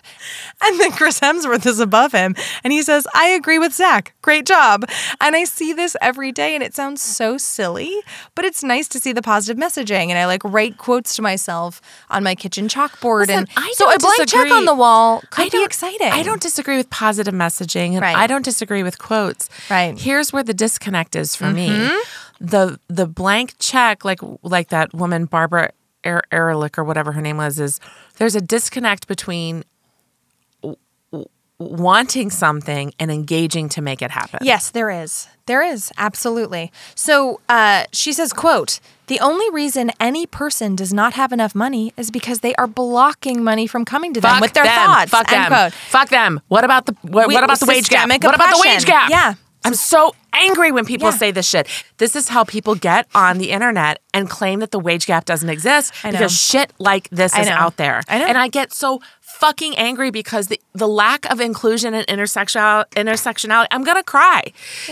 And then Chris Hemsworth is above him and he says, I agree with Zach. Great job. And I see this every day and it sounds so silly, but it's nice to see the positive messaging. And I like write quotes to myself on my kitchen chalkboard. Listen, and I so a blank check on the wall could I be don't- exciting. I don't disagree with positive messaging, and Right. I don't disagree with quotes. Right. Mm-hmm. Here's where the disconnect is for me. The the blank check, like like that woman Barbara er- or whatever her name was, is there's a disconnect between w- w- wanting something and engaging to make it happen. Yes, there is. There is absolutely. So uh, she says, "quote The only reason any person does not have enough money is because they are blocking money from coming to them Fuck with their them. thoughts." Fuck them. quote. Fuck them. What about the what, We- what about the wage gap? systemic What about the wage gap? Yeah. I'm so angry when people Yeah. say this shit. This is how people get on the internet and claim that the wage gap doesn't exist because shit like this I is know. out there. I know. And I get so fucking angry because the, the lack of inclusion and intersectional intersectionality, I'm gonna cry.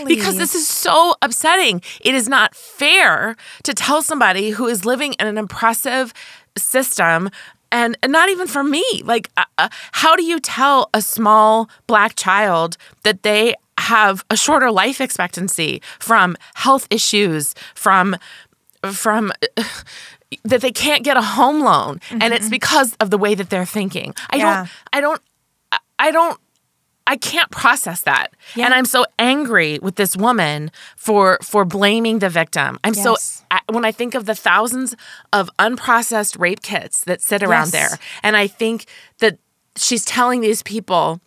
Because this is so upsetting. It is not fair to tell somebody who is living in an oppressive system and and not even for me like uh, uh, how do you tell a small black child that they have a shorter life expectancy from health issues from from that they can't get a home loan and it's mm-hmm. because of the way that they're thinking i Yeah. don't i don't I- don't I can't process that. Yeah. And I'm so angry with this woman for for blaming the victim. I'm so Yes. I- when I think of the thousands of unprocessed rape kits that sit around Yes. there and I think that she's telling these people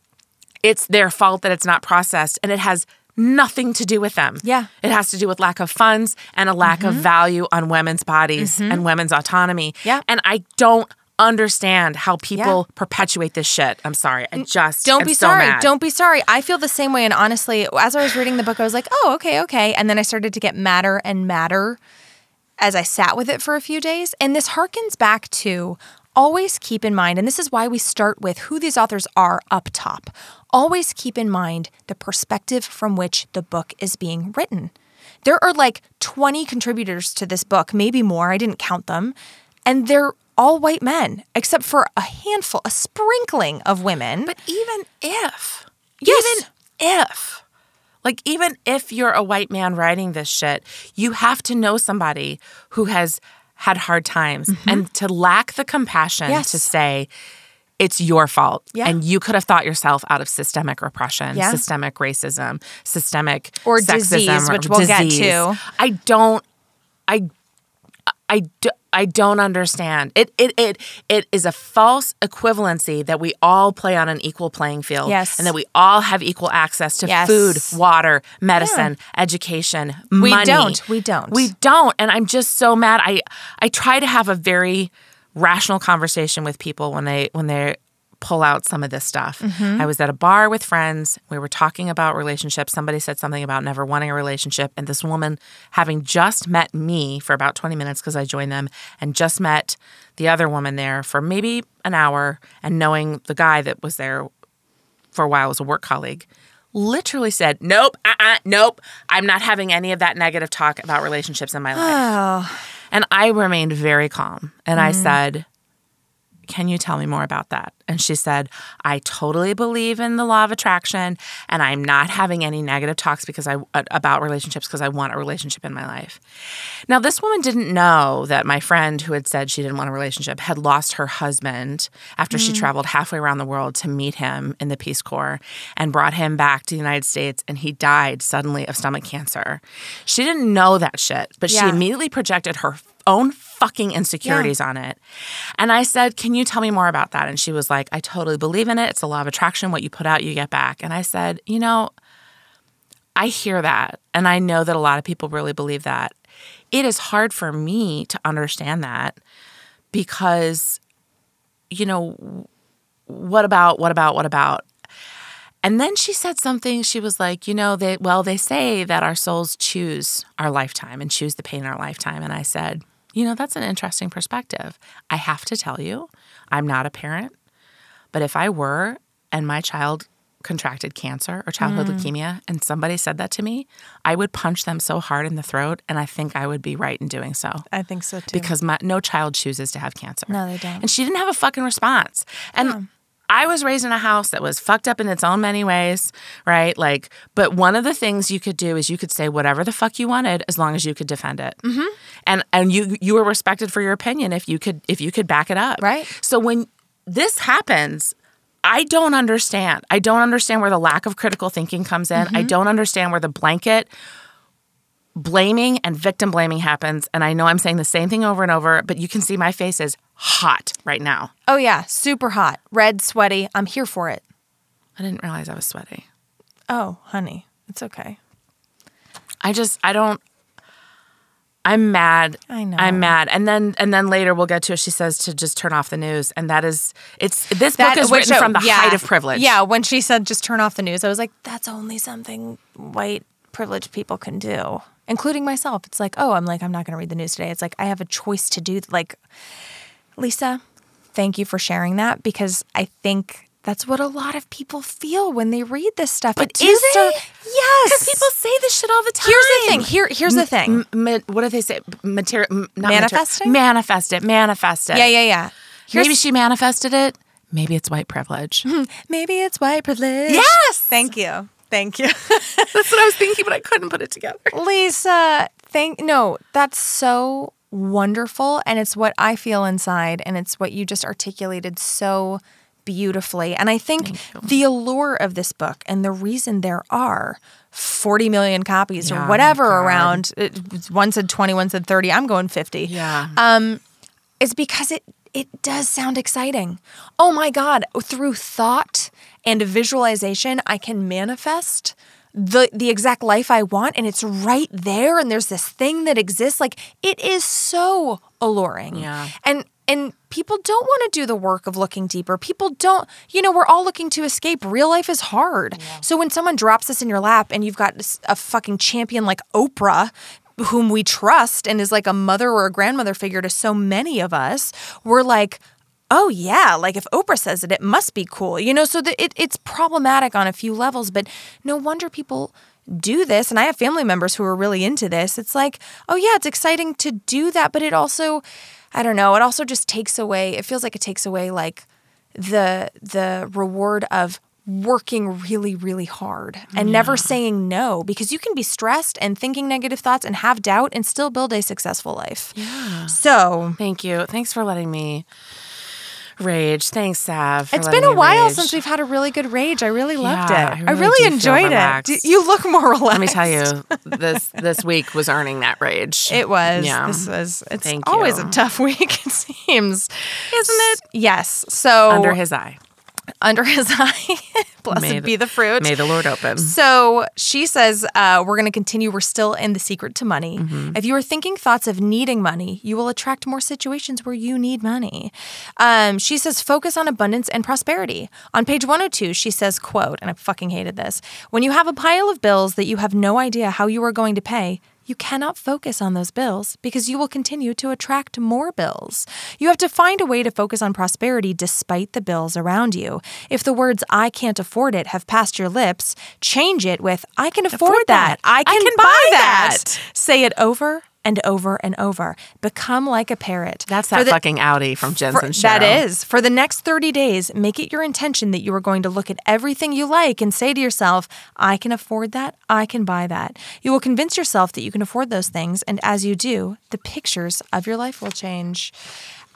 it's their fault that it's not processed and it has nothing to do with them. Yeah. Mm-hmm. It has to do with lack of funds and a lack of value on women's bodies and women's autonomy. Yeah. And I don't understand how people Yeah. perpetuate this shit. I'm sorry. I just Don't be so sorry. mad. Don't be sorry. I feel the same way. And honestly, as I was reading the book, I was like, oh, okay, okay. And then I started to get madder and madder as I sat with it for a few days. And this harkens back to always keep in mind, and this is why we start with who these authors are up top. Always keep in mind the perspective from which the book is being written. There are like 20 contributors to this book, maybe more. I didn't count them. And they're all white men, except for a handful, a sprinkling of women. But even if, Yes. even if, like, even if you're a white man writing this shit, you have to know somebody who has had hard times and to lack the compassion Mm-hmm. Yes. to say, it's your fault. Yeah. And you could have thought yourself out of systemic repression, Yeah. systemic racism, systemic Or sexism, disease, or which we'll get to. I don't I I, do, I don't understand. It, it it it is a false equivalency that we all play on an equal playing field. Yes. And that we all have equal access to Yes. food, water, medicine, education, We money. don't. We don't. We don't. And I'm just so mad. I I try to have a very rational conversation with people when they when they pull out some of this stuff. Mm-hmm. I was at a bar with friends. We were talking about relationships. Somebody said something about never wanting a relationship. And this woman, having just met me for about 20 minutes because I joined them, and just met the other woman there for maybe an hour, and knowing the guy that was there for a while was a work colleague, literally said, Nope, uh uh, nope, I'm not having any of that negative talk about relationships in my life. And I remained very calm. And I mm-hmm. said, Can you tell me more about that? And she said, I totally believe in the law of attraction and I'm not having any negative talks because I uh, about relationships because I want a relationship in my life. Now, this woman didn't know that my friend who had said she didn't want a relationship had lost her husband after she traveled halfway around the world to meet him in the Peace Corps and brought him back to the United States and he died suddenly of stomach cancer. She didn't know that shit, but she immediately projected her own fucking insecurities on it. And I said, Can you tell me more about that? And she was like, I totally believe in it. It's the law of attraction. What you put out, you get back. And I said, You know, I hear that. And I know that a lot of people really believe that. It is hard for me to understand that because, you know, what about, what about, what about? And then she said something. She was like, you know, they well, they say that our souls choose our lifetime and choose the pain in our lifetime. And I said, you know, that's an interesting perspective. I have to tell you, I'm not a parent, but if I were and my child contracted cancer or childhood mm. leukemia and somebody said that to me, I would punch them so hard in the throat and I think I would be right in doing so. I think so too. Because my, no child chooses to have cancer. No, they don't. And she didn't have a fucking response. And I was raised in a house that was fucked up in its own many ways, right? Like, but one of the things you could do is you could say whatever the fuck you wanted as long as you could defend it, mm-hmm. and and you you were respected for your opinion if you could if you could back it up, Right. So when this happens. I don't understand. I don't understand where the lack of critical thinking comes in. I don't understand where the blanket blaming and victim blaming happens. And I know I'm saying the same thing over and over, but you can see my face is hot right now. oh yeah, super hot, red, sweaty. I'm here for it. I didn't realize I was sweaty. Oh, honey, it's okay. I just I don't I'm mad. I know. I'm mad. And then and then later we'll get to it. She says to just turn off the news. And that is it's this book is written from the yeah. height of privilege. Yeah, when she said just turn off the news, I was like, that's only something white privileged people can do, including myself. It's like, oh, I'm like, I'm not going to read the news today. It's like I have a choice to do. Like, Lisa, thank you for sharing that because I think. That's what a lot of people feel when they read this stuff. But It is they? so- yes. Because people say this shit all the time. Here's the thing. Here, here's the thing. M- ma- what do they say? Material. Not Manifesting? Material, manifest it. Manifest it. yeah, yeah, yeah. Here's, Maybe she manifested it. Maybe it's white privilege. maybe it's white privilege. Yes! Thank you. Thank you. That's what I was thinking, but I couldn't put it together. Lisa, thank no, that's so wonderful and it's what I feel inside and it's what you just articulated so beautifully. And I think the allure of this book and the reason there are 40 million copies Yeah, or whatever around it, one said 20, one said 30. I'm going 50 Yeah. um is because it it does sound exciting. Oh my god, through thought and a visualization I can manifest the the exact life I want and it's right there and there's this thing that exists like it is so alluring. Yeah. And and people don't want to do the work of looking deeper. People don't, you know, we're all looking to escape. Real life is hard. So when someone drops this in your lap and you've got a fucking champion like Oprah whom we trust and is like a mother or a grandmother figure to so many of us, we're like, oh yeah, like if Oprah says it, it must be cool, you know. So that it, it's problematic on a few levels, but no wonder people do this. And I have family members who are really into this. It's like, oh yeah, it's exciting to do that, but it also, I don't know, it also just takes away. It feels like it takes away like the the reward of working really really hard and mm, never saying no because you can be stressed and thinking negative thoughts and have doubt and still build a successful life. Yeah. So, Thank you. Thanks for letting me rage. Thanks, Sav. It's been a while rage. since we've had a really good rage. I really loved Yeah, it. I I really really, do feel enjoyed it. relaxed. D- You look more relaxed. Let me tell you, this this week was earning that rage. It was. Yeah. This was. It's Thank always you. a tough week. It seems, Isn't it? Yes. So Under his eye. under his eye, blessed the- be the fruit. May the Lord open. So she says, uh, We're going to continue. We're still in the secret to money. Mm-hmm. If you are thinking thoughts of needing money, you will attract more situations where you need money. Um, she says, Focus on abundance and prosperity. On page 102, she says, quote, and I fucking hated this when you have a pile of bills that you have no idea how you are going to pay, you cannot focus on those bills because you will continue to attract more bills. You have to find a way to focus on prosperity despite the bills around you. If the words I can't afford it have passed your lips, change it with I can afford, Afford that. that. I can, can buy, buy that. that. Say it over and over and over. Become like a parrot. That's For that the- fucking Audi from for- Jen Sincero. that is. For the next 30 days, make it your intention that you are going to look at everything you like and say to yourself, I can afford that. I can buy that. You will convince yourself that you can afford those things. And as you do, the pictures of your life will change.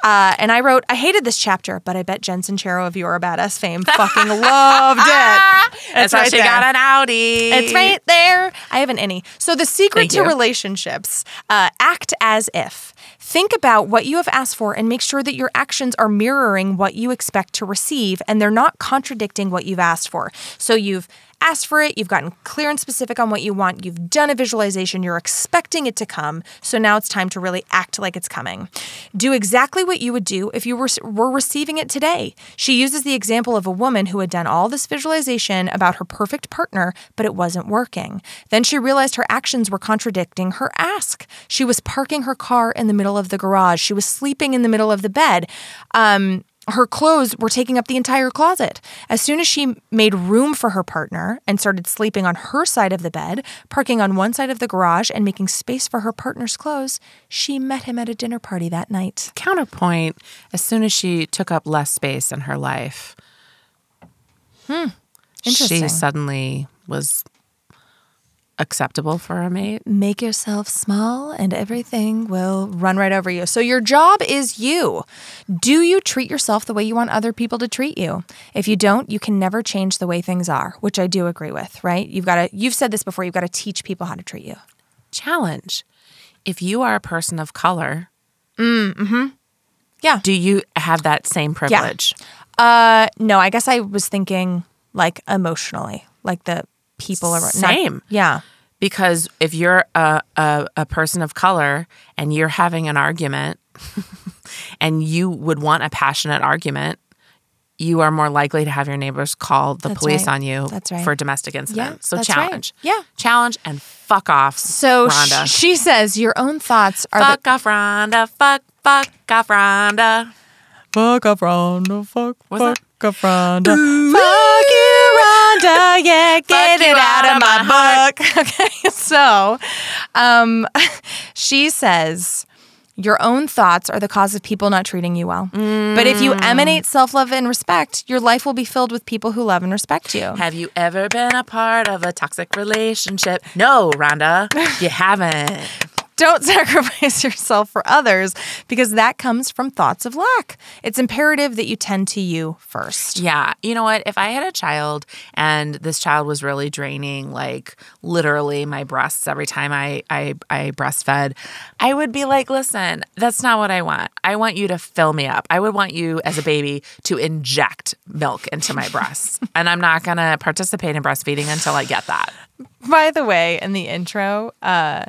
Uh, and I wrote, I hated this chapter, but I bet Jen Sincero of You're a Badass fame fucking loved it. That's why right she there. got an Audi. It's right there. I have an any. So the secret Thank to you. relationships: uh, act as if. Think about what you have asked for and make sure that your actions are mirroring what you expect to receive, and they're not contradicting what you've asked for. So you've asked for it, you've gotten clear and specific on what you want, you've done a visualization, you're expecting it to come. So now it's time to really act like it's coming. Do exactly what you would do if you were, were receiving it today. She uses the example of a woman who had done all this visualization about her perfect partner, but it wasn't working. Then she realized her actions were contradicting her ask. She was parking her car in the middle of the garage, she was sleeping in the middle of the bed. Um, her clothes were taking up the entire closet. As soon as she made room for her partner and started sleeping on her side of the bed, parking on one side of the garage, and making space for her partner's clothes, she met him at a dinner party that night. Counterpoint, as soon as she took up less space in her life, hmm. Interesting. she suddenly was acceptable for a mate. Make yourself small and everything will run right over you. So, your job is you. Do you treat yourself the way you want other people to treat you? If you don't, you can never change the way things are, which I do agree with, right? You've got to, you've said this before, you've got to teach people how to treat you. Challenge. If you are a person of color, mm, hmm Yeah. do you have that same privilege? Uh, no, I guess I was thinking like emotionally, like the people around. not- Same. yeah. Because if you're a, a, a person of color and you're having an argument and you would want a passionate argument, you are more likely to have your neighbors call the That's police right. on you That's right. for domestic incident. so that's right. challenge. Yeah. Challenge and fuck off. So sh- she says your own thoughts are the fuck off Rhonda. Fuck fuck off Rhonda. Fuck off Rhonda, fuck, What's that? fuck up Rhonda. Fuck you, Rhonda, yeah, get it out, out of my my book. Okay, so um, she says, your own thoughts are the cause of people not treating you well. But if you emanate self love and respect, your life will be filled with people who love and respect you. Have you ever been a part of a toxic relationship? No, Rhonda, you haven't. Don't sacrifice yourself for others because that comes from thoughts of lack. It's imperative that you tend to you first. Yeah. You know what? If I had a child and this child was really draining, like literally my breasts every time I, I, I breastfed, I would be like, listen, that's not what I want. I want you to fill me up. I would want you as a baby to inject milk into my breasts. and I'm not going to participate in breastfeeding until I get that. By the way, in the intro, uh,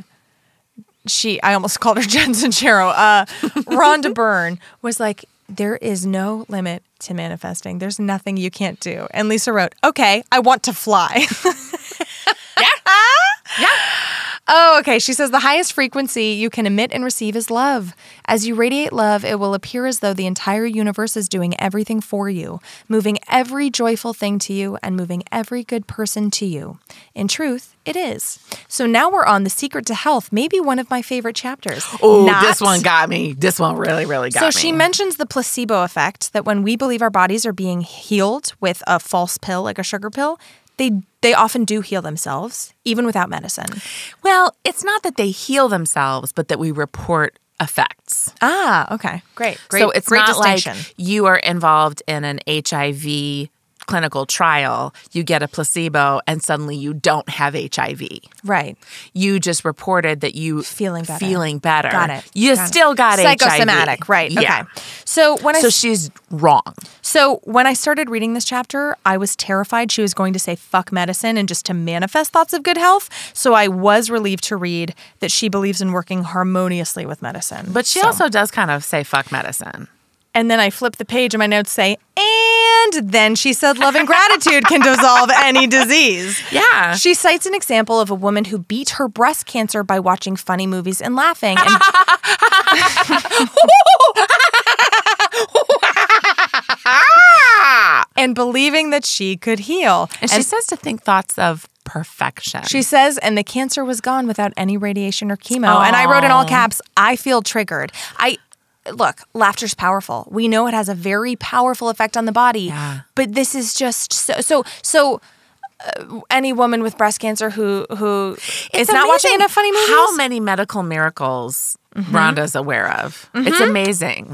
she I almost called her Jen Sharo. Uh, Rhonda Byrne was like, "There is no limit to manifesting. There's nothing you can't do." And Lisa wrote, "Okay, I want to fly." Yeah. Yeah. Oh, okay. She says the highest frequency you can emit and receive is love. As you radiate love, it will appear as though the entire universe is doing everything for you, moving every joyful thing to you and moving every good person to you. In truth, it is. So now we're on The Secret to Health, maybe one of my favorite chapters. Oh, this one got me. This one really, really got so me. So she mentions the placebo effect that when we believe our bodies are being healed with a false pill like a sugar pill, they they often do heal themselves even without medicine. well, it's not that they heal themselves, but that we report effects. Ah, okay. Great. Great. so it's great not like you are involved in an HIV clinical trial, you get a placebo, and suddenly you don't have HIV. right. You just reported that you Feeling better. Feeling better. Got it. You Got it. still got psychosomatic, HIV. right? Yeah. Okay. So when I So she's wrong. so when I started reading this chapter, I was terrified she was going to say fuck medicine and just to manifest thoughts of good health. So I was relieved to read that she believes in working harmoniously with medicine. But she So- also does kind of say fuck medicine. And then I flip the page and my notes say and then she said love and gratitude can dissolve any disease. Yeah. She cites an example of a woman who beat her breast cancer by watching funny movies and laughing. And and believing that she could heal. and she says to think thoughts of perfection. She says, and the cancer was gone without any radiation or chemo. And I wrote in all oh. caps, I feel triggered. I look, laughter's powerful. We know it has a very powerful effect on the body. Yeah. But this is just so so so uh, any woman with breast cancer who who is not watching enough funny movies. How many medical miracles Rhonda's aware of? It's amazing.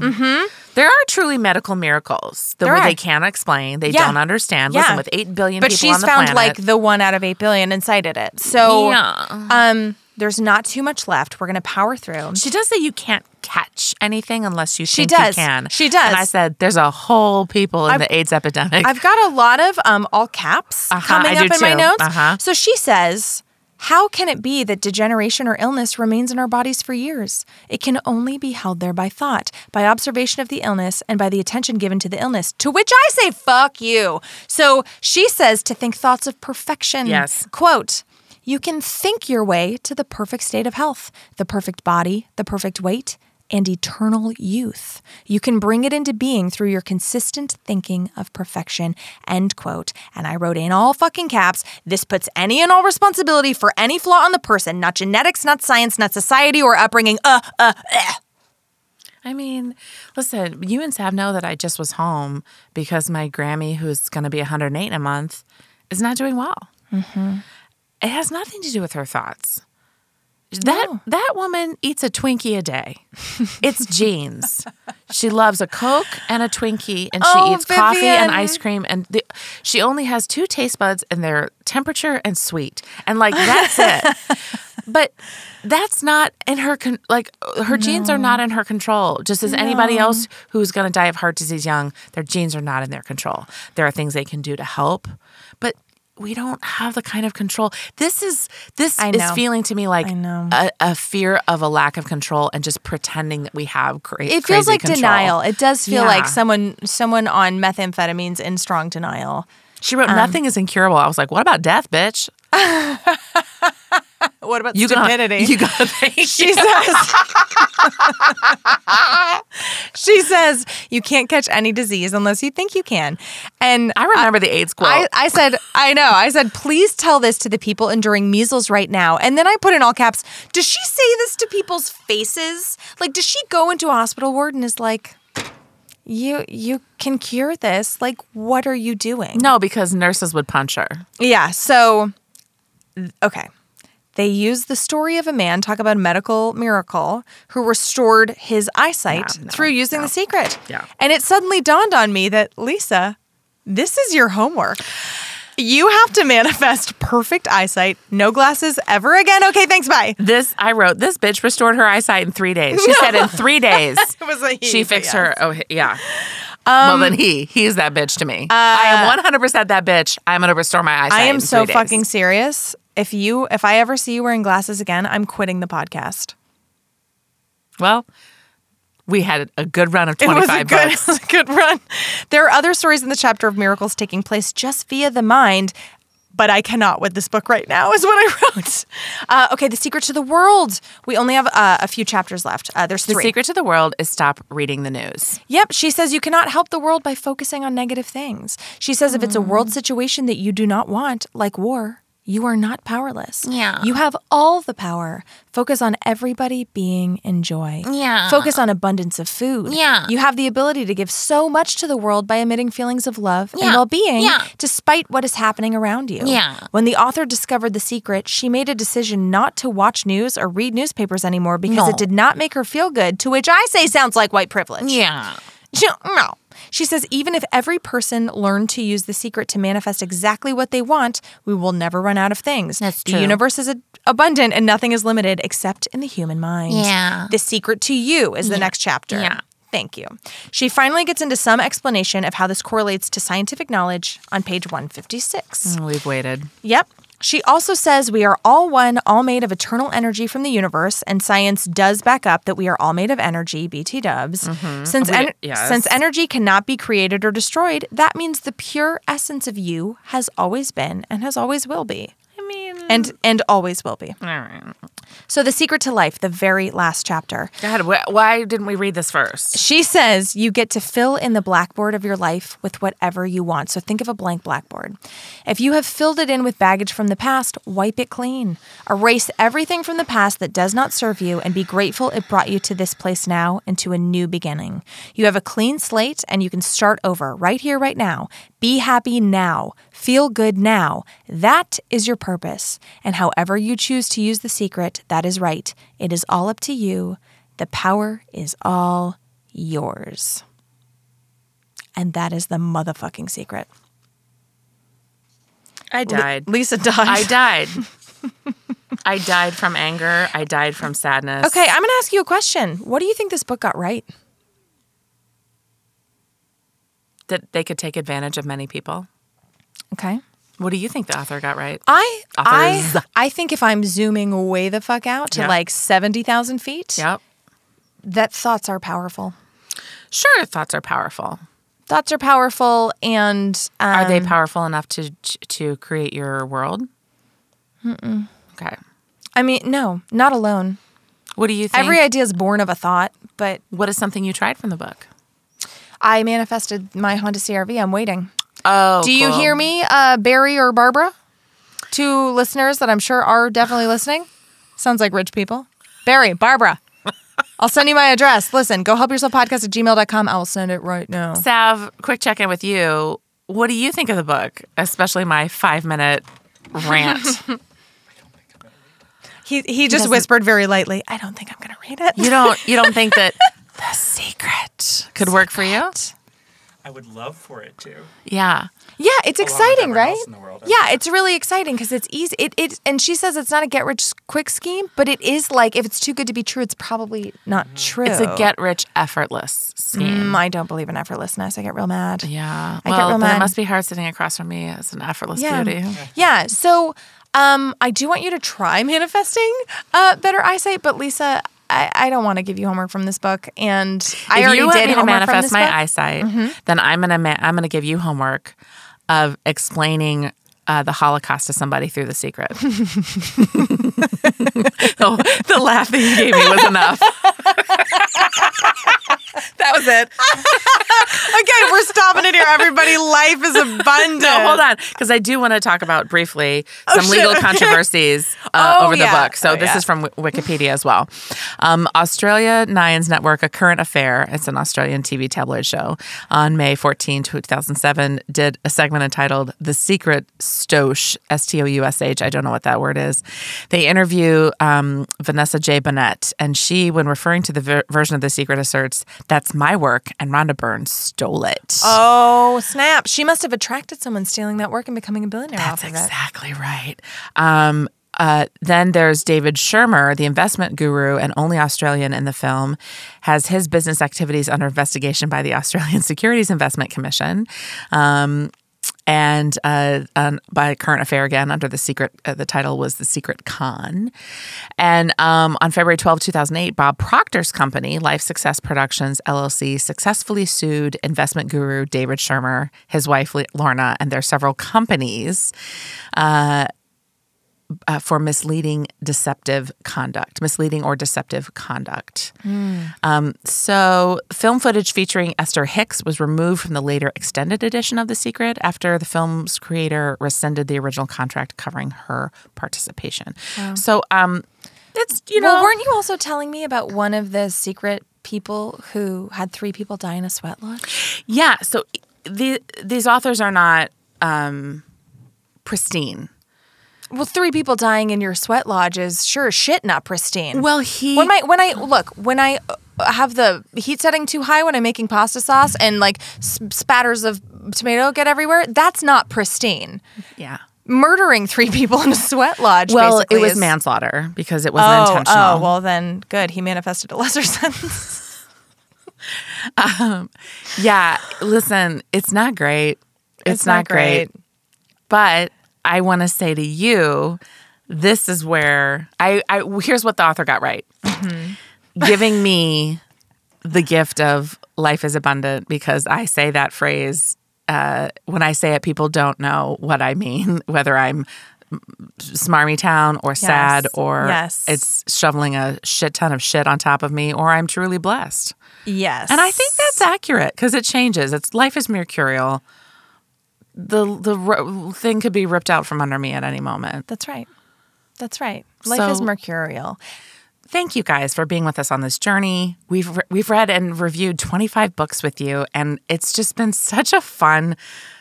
There are truly medical miracles that they can't explain, they Yeah. don't understand. Yeah. Listen, with eight billion but people she's on the found planet, like the one out of eight billion and cited it. So Yeah. um there's not too much left. We're gonna power through. she does say you can't catch anything unless you She does. you can. She does. And I said, there's a whole people in the AIDS epidemic. I've got a lot of um, all caps Uh-huh, coming I up in my notes. Uh-huh. So she says, How can it be that degeneration or illness remains in our bodies for years? It can only be held there by thought, by observation of the illness, and by the attention given to the illness. To which I say, Fuck you. So she says to think thoughts of perfection. Yes. Quote, you can think your way to the perfect state of health, the perfect body, the perfect weight, and eternal youth. You can bring it into being through your consistent thinking of perfection. End quote. And I wrote in all fucking caps this puts any and all responsibility for any flaw on the person, not genetics, not science, not society or upbringing. Uh, uh, uh. I mean, listen, you and Sav know that I just was home because my Grammy, who's going to be 108 in a month, is not doing well. Mm-hmm. It has nothing to do with her thoughts. That that woman eats a Twinkie a day. It's genes. she loves a Coke and a Twinkie, and she Oh, eats coffee and ice cream. And the, she only has two taste buds, and they're temperature and sweet. And like that's it. but that's not in her con- like her genes are not in her control. Just as anybody else who's going to die of heart disease young, their genes are not in their control. There are things they can do to help, but we don't have the kind of control. This is this is feeling to me like I know. A, a fear of a lack of control and just pretending that we have cra- It feels like control. denial. It does feel Yeah. like someone someone on methamphetamines in strong denial. She wrote, um, "Nothing is incurable." I was like, "What about death, bitch?" What about You stupidity? got you got to thank she you. says she says you can't catch any disease unless you think you can and I remember the AIDS quote. I, I said i know i said please tell this to the people enduring measles right now and then i put in all caps does she say this to people's faces like does she go into a hospital ward and is like you you can cure this like what are you doing no, because nurses would punch her. yeah. So, okay. They use the story of a man, talk about a medical miracle, who restored his eyesight Yeah, no, through using no. the secret. Yeah. And it suddenly dawned on me that, Lisa, this is your homework. You have to manifest perfect eyesight, no glasses ever again. Okay, thanks, bye. This I wrote. This bitch restored her eyesight in three days. She said in three days It was a he, she fixed yes. Um, her. Oh yeah. well then he he's that bitch to me. I am one hundred percent that bitch. I'm gonna restore my eyesight. Uh, I am so fucking serious. If you, if I ever see you wearing glasses again, I'm quitting the podcast. well. We had a good run of 25 It was a good, bucks. it was a good run. There are other stories in the chapter of miracles taking place just via the mind, but I cannot with this book right now, is what I wrote. Uh, okay, The Secret to the World. We only have uh, a few chapters left. Uh, there's The secret to the world is stop reading the news. Yep, she says you cannot help the world by focusing on negative things. She says if it's a world situation that you do not want, like war, you are not powerless. Yeah. You have all the power. Focus on everybody being in joy. Yeah. Focus on abundance of food. Yeah. You have the ability to give so much to the world by emitting feelings of love and well being Yeah. despite what is happening around you. Yeah. When the author discovered the secret, she made a decision not to watch news or read newspapers anymore because No. it did not make her feel good, to which I say sounds like white privilege. Yeah. She- No. She says even if every person learned to use the secret to manifest exactly what they want, we will never run out of things. That's true. the universe is a- abundant and nothing is limited except in the human mind. Yeah. The secret to you is the next chapter. Yeah. Thank you. She finally gets into some explanation of how this correlates to scientific knowledge on page 156. We've waited. Yep. She also says we are all one, all made of eternal energy from the universe, and science does back up that we are all made of energy, BT dubs. Since, en- yes. since energy cannot be created or destroyed, that means the pure essence of you has always been and has always will be. And and always will be. all right. So the secret to life, the very last chapter. God, wh- why didn't we read this first? She says you get to fill in the blackboard of your life with whatever you want. So think of a blank blackboard. If you have filled it in with baggage from the past, wipe it clean. Erase everything from the past that does not serve you and be grateful it brought you to this place now and to a new beginning. You have a clean slate and you can start over right here, right now. Be happy now. Feel good now. That is your purpose. And however you choose to use the secret, that is right. It is all up to you. The power is all yours. And that is the motherfucking secret. I died. Lisa died. I died. I died from anger. I died from sadness. Okay, I'm going to ask you a question. What do you think this book got right? That they could take advantage of many people. Okay. What do you think the author got right? I I Authors. I think if I'm zooming way the fuck out to Yeah. like 70,000 feet, Yep. that thoughts are powerful. Sure, thoughts are powerful. Thoughts are powerful and um, Are they powerful enough to to create your world? Okay. I mean, no, not alone. What do you think? Every idea is born of a thought, but What is something you tried from the book? I manifested my Honda CRV. I'm waiting. Oh, Do you hear me, uh, Barry or Barbara? Two listeners that I'm sure are definitely listening. Sounds like rich people. Barry, Barbara. I'll send you my address. Listen, go help yourself podcast at gmail.com. I will send it right now. Sav, quick check in with you. What do you think of the book, especially my five minute rant? He, he just doesn't- whispered very lightly, I don't think I'm going to read it. you don't you don't think that the secret could work for you? I would love for it to. Yeah. Yeah, it's Along exciting, right? else in the world. Yeah, it's really exciting because it's easy. It, it and she says it's not a get rich quick scheme, but it is like if it's too good to be true, it's probably not true. It's a get rich effortless scheme. Mm, I don't believe in effortlessness. I get real mad. Yeah. I get well, real then it must be hard sitting across from me as an effortless Yeah. beauty. Yeah. So um, I do want you to try manifesting uh, better eyesight, but Lisa, I, I don't want to give you homework from this book, and I if already you want did me to homework from manifest this my book. Mm-hmm. eyesight, then I'm gonna ma- I'm gonna give you homework of explaining uh, the Holocaust to somebody through the secret. oh, the laugh that you gave me was enough. that was it. okay, we're stopping it here, everybody. Life is abundant. No, hold on, because I do want to talk about briefly some shit, legal okay. controversies uh, Oh, over the book. So Oh, this yeah. is from Wi- Wikipedia as well. Um, Australia Nines Network, A Current Affair, it's an Australian TV tabloid show, on May 14, 2007, did a segment entitled "The Secret Stosh." S T O U S H. I don't know what that word is. They interview um, Vanessa J. Burnett, and she, when referring to the ver- version of The Secret, asserts, "That's my work, and Rhonda Byrne stole it." Oh snap! She must have attracted someone stealing that work and becoming a billionaire That's off of it. exactly right. Um, uh, then there's David Schirmer, the investment guru and only Australian in the film, has his business activities under investigation by the Australian Securities Investment Commission. Um, and uh, um, by current affair again under the secret uh, the title was the secret con. And um, on february 12 2008 bob proctor's company life success productions llc successfully sued investment guru david schirmer his wife lorna and their several companies uh, for misleading, deceptive conduct, misleading or deceptive conduct. Um, so, film footage featuring Esther Hicks was removed from the later extended edition of The Secret after the film's creator rescinded the original contract covering her participation. So, um, it's you know, well, weren't you also telling me about one of the secret people who had three people die in a sweat lodge? yeah. So the, these authors are not um, pristine. Well, three people dying in your sweat lodge is sure as shit not pristine. Well, he when my when I look when I uh, have the heat setting too high when I'm making pasta sauce and like spatters of tomato get everywhere, that's not pristine. yeah. Murdering three people in a sweat lodge. Well, it was is- manslaughter because it wasn't Oh, intentional. oh, well then good. He manifested a lesser sentence. Yeah, listen, it's not great. It's, not, great. But I want to say to you, this is where I, I here's what the author got right. Giving me the gift of life is abundant because I say that phrase uh, when I say it, people don't know what I mean, whether I'm smarmy town or sad or Yes. it's shoveling a shit ton of shit on top of me or I'm truly blessed. Yes. And I think that's accurate because it changes. It's life is mercurial. The the thing could be ripped out from under me at any moment. That's right. That's right. Life is mercurial. Thank you guys for being with us on this journey. We've re- we've read and reviewed 25 books with you and it's just been such a fun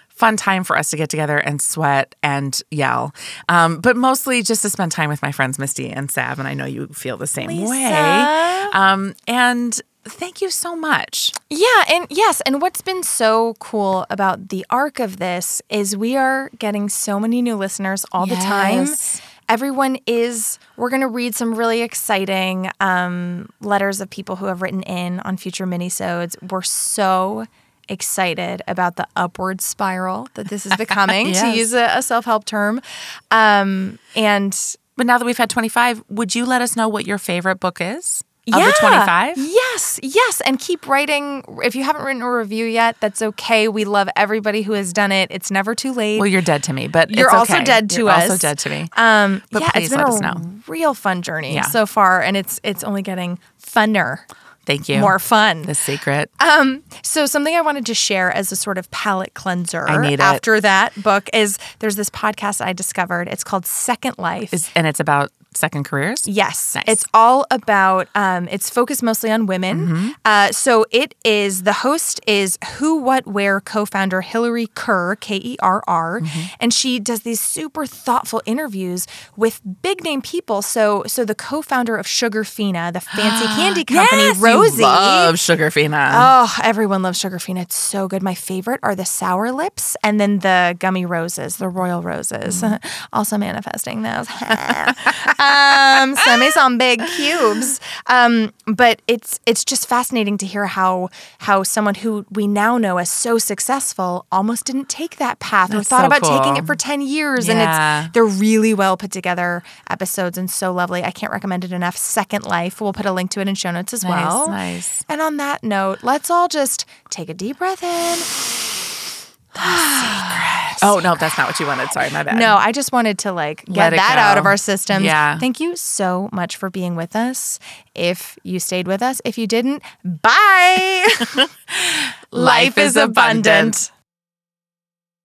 fun time for us to get together and sweat and yell. Um, but mostly just to spend time with my friends Misty and Sav and I know you feel the same way. Um, and thank you so much. Yeah, and yes, and what's been so cool about the arc of this is we are getting so many new listeners all the time. Everyone is. We're going to read some really exciting um, letters of people who have written in on future minisodes. We're so excited about the upward spiral that this is becoming, to use a, a self help term. Um, and But now that we've had 25, would you let us know what your favorite book is? Of the 25? Yes, yes. And keep writing. If you haven't written a review yet, that's okay. We love everybody who has done it. It's never too late. Well, you're dead to me, but You're also dead to You're us. also dead to me. um, But yeah, please it's been let a us know. real fun journey Yeah. so far, and it's it's only getting funner. Thank you. more fun. The secret. Um, so something I wanted to share as a sort of palate cleanser after that book is there's this podcast I discovered. It's called Second Life. Is, and it's about second careers? Yes, Nice. it's all about. Um, it's focused mostly on women. Mm-hmm. Uh, so it is. The host is Who What Wear co-founder Hillary Kerr, K E R R, Mm-hmm. and she does these super thoughtful interviews with big name people. So so the co-founder of Sugarfina, the fancy candy company, Yes, Rosie. love Sugarfina. Oh, everyone loves Sugarfina. It's so good. My favorite are the sour lips and then the gummy roses, the royal roses. Mm. also manifesting those. um, send me some big cubes. Um, but it's it's just fascinating to hear how how someone who we now know as so successful almost didn't take that path or thought so about taking it for 10 years. Yeah. And it's they're really well put together episodes and so lovely. I can't recommend it enough. Second Life. We'll put a link to it in show notes as Nice, well. nice. And on that note, let's all just take a deep breath in. Oh, no, that's not what you wanted. Sorry, my bad. No, I just wanted to like get Let that out of our systems. Yeah. Thank you so much for being with us. If you stayed with us, if you didn't, bye. Life is abundant.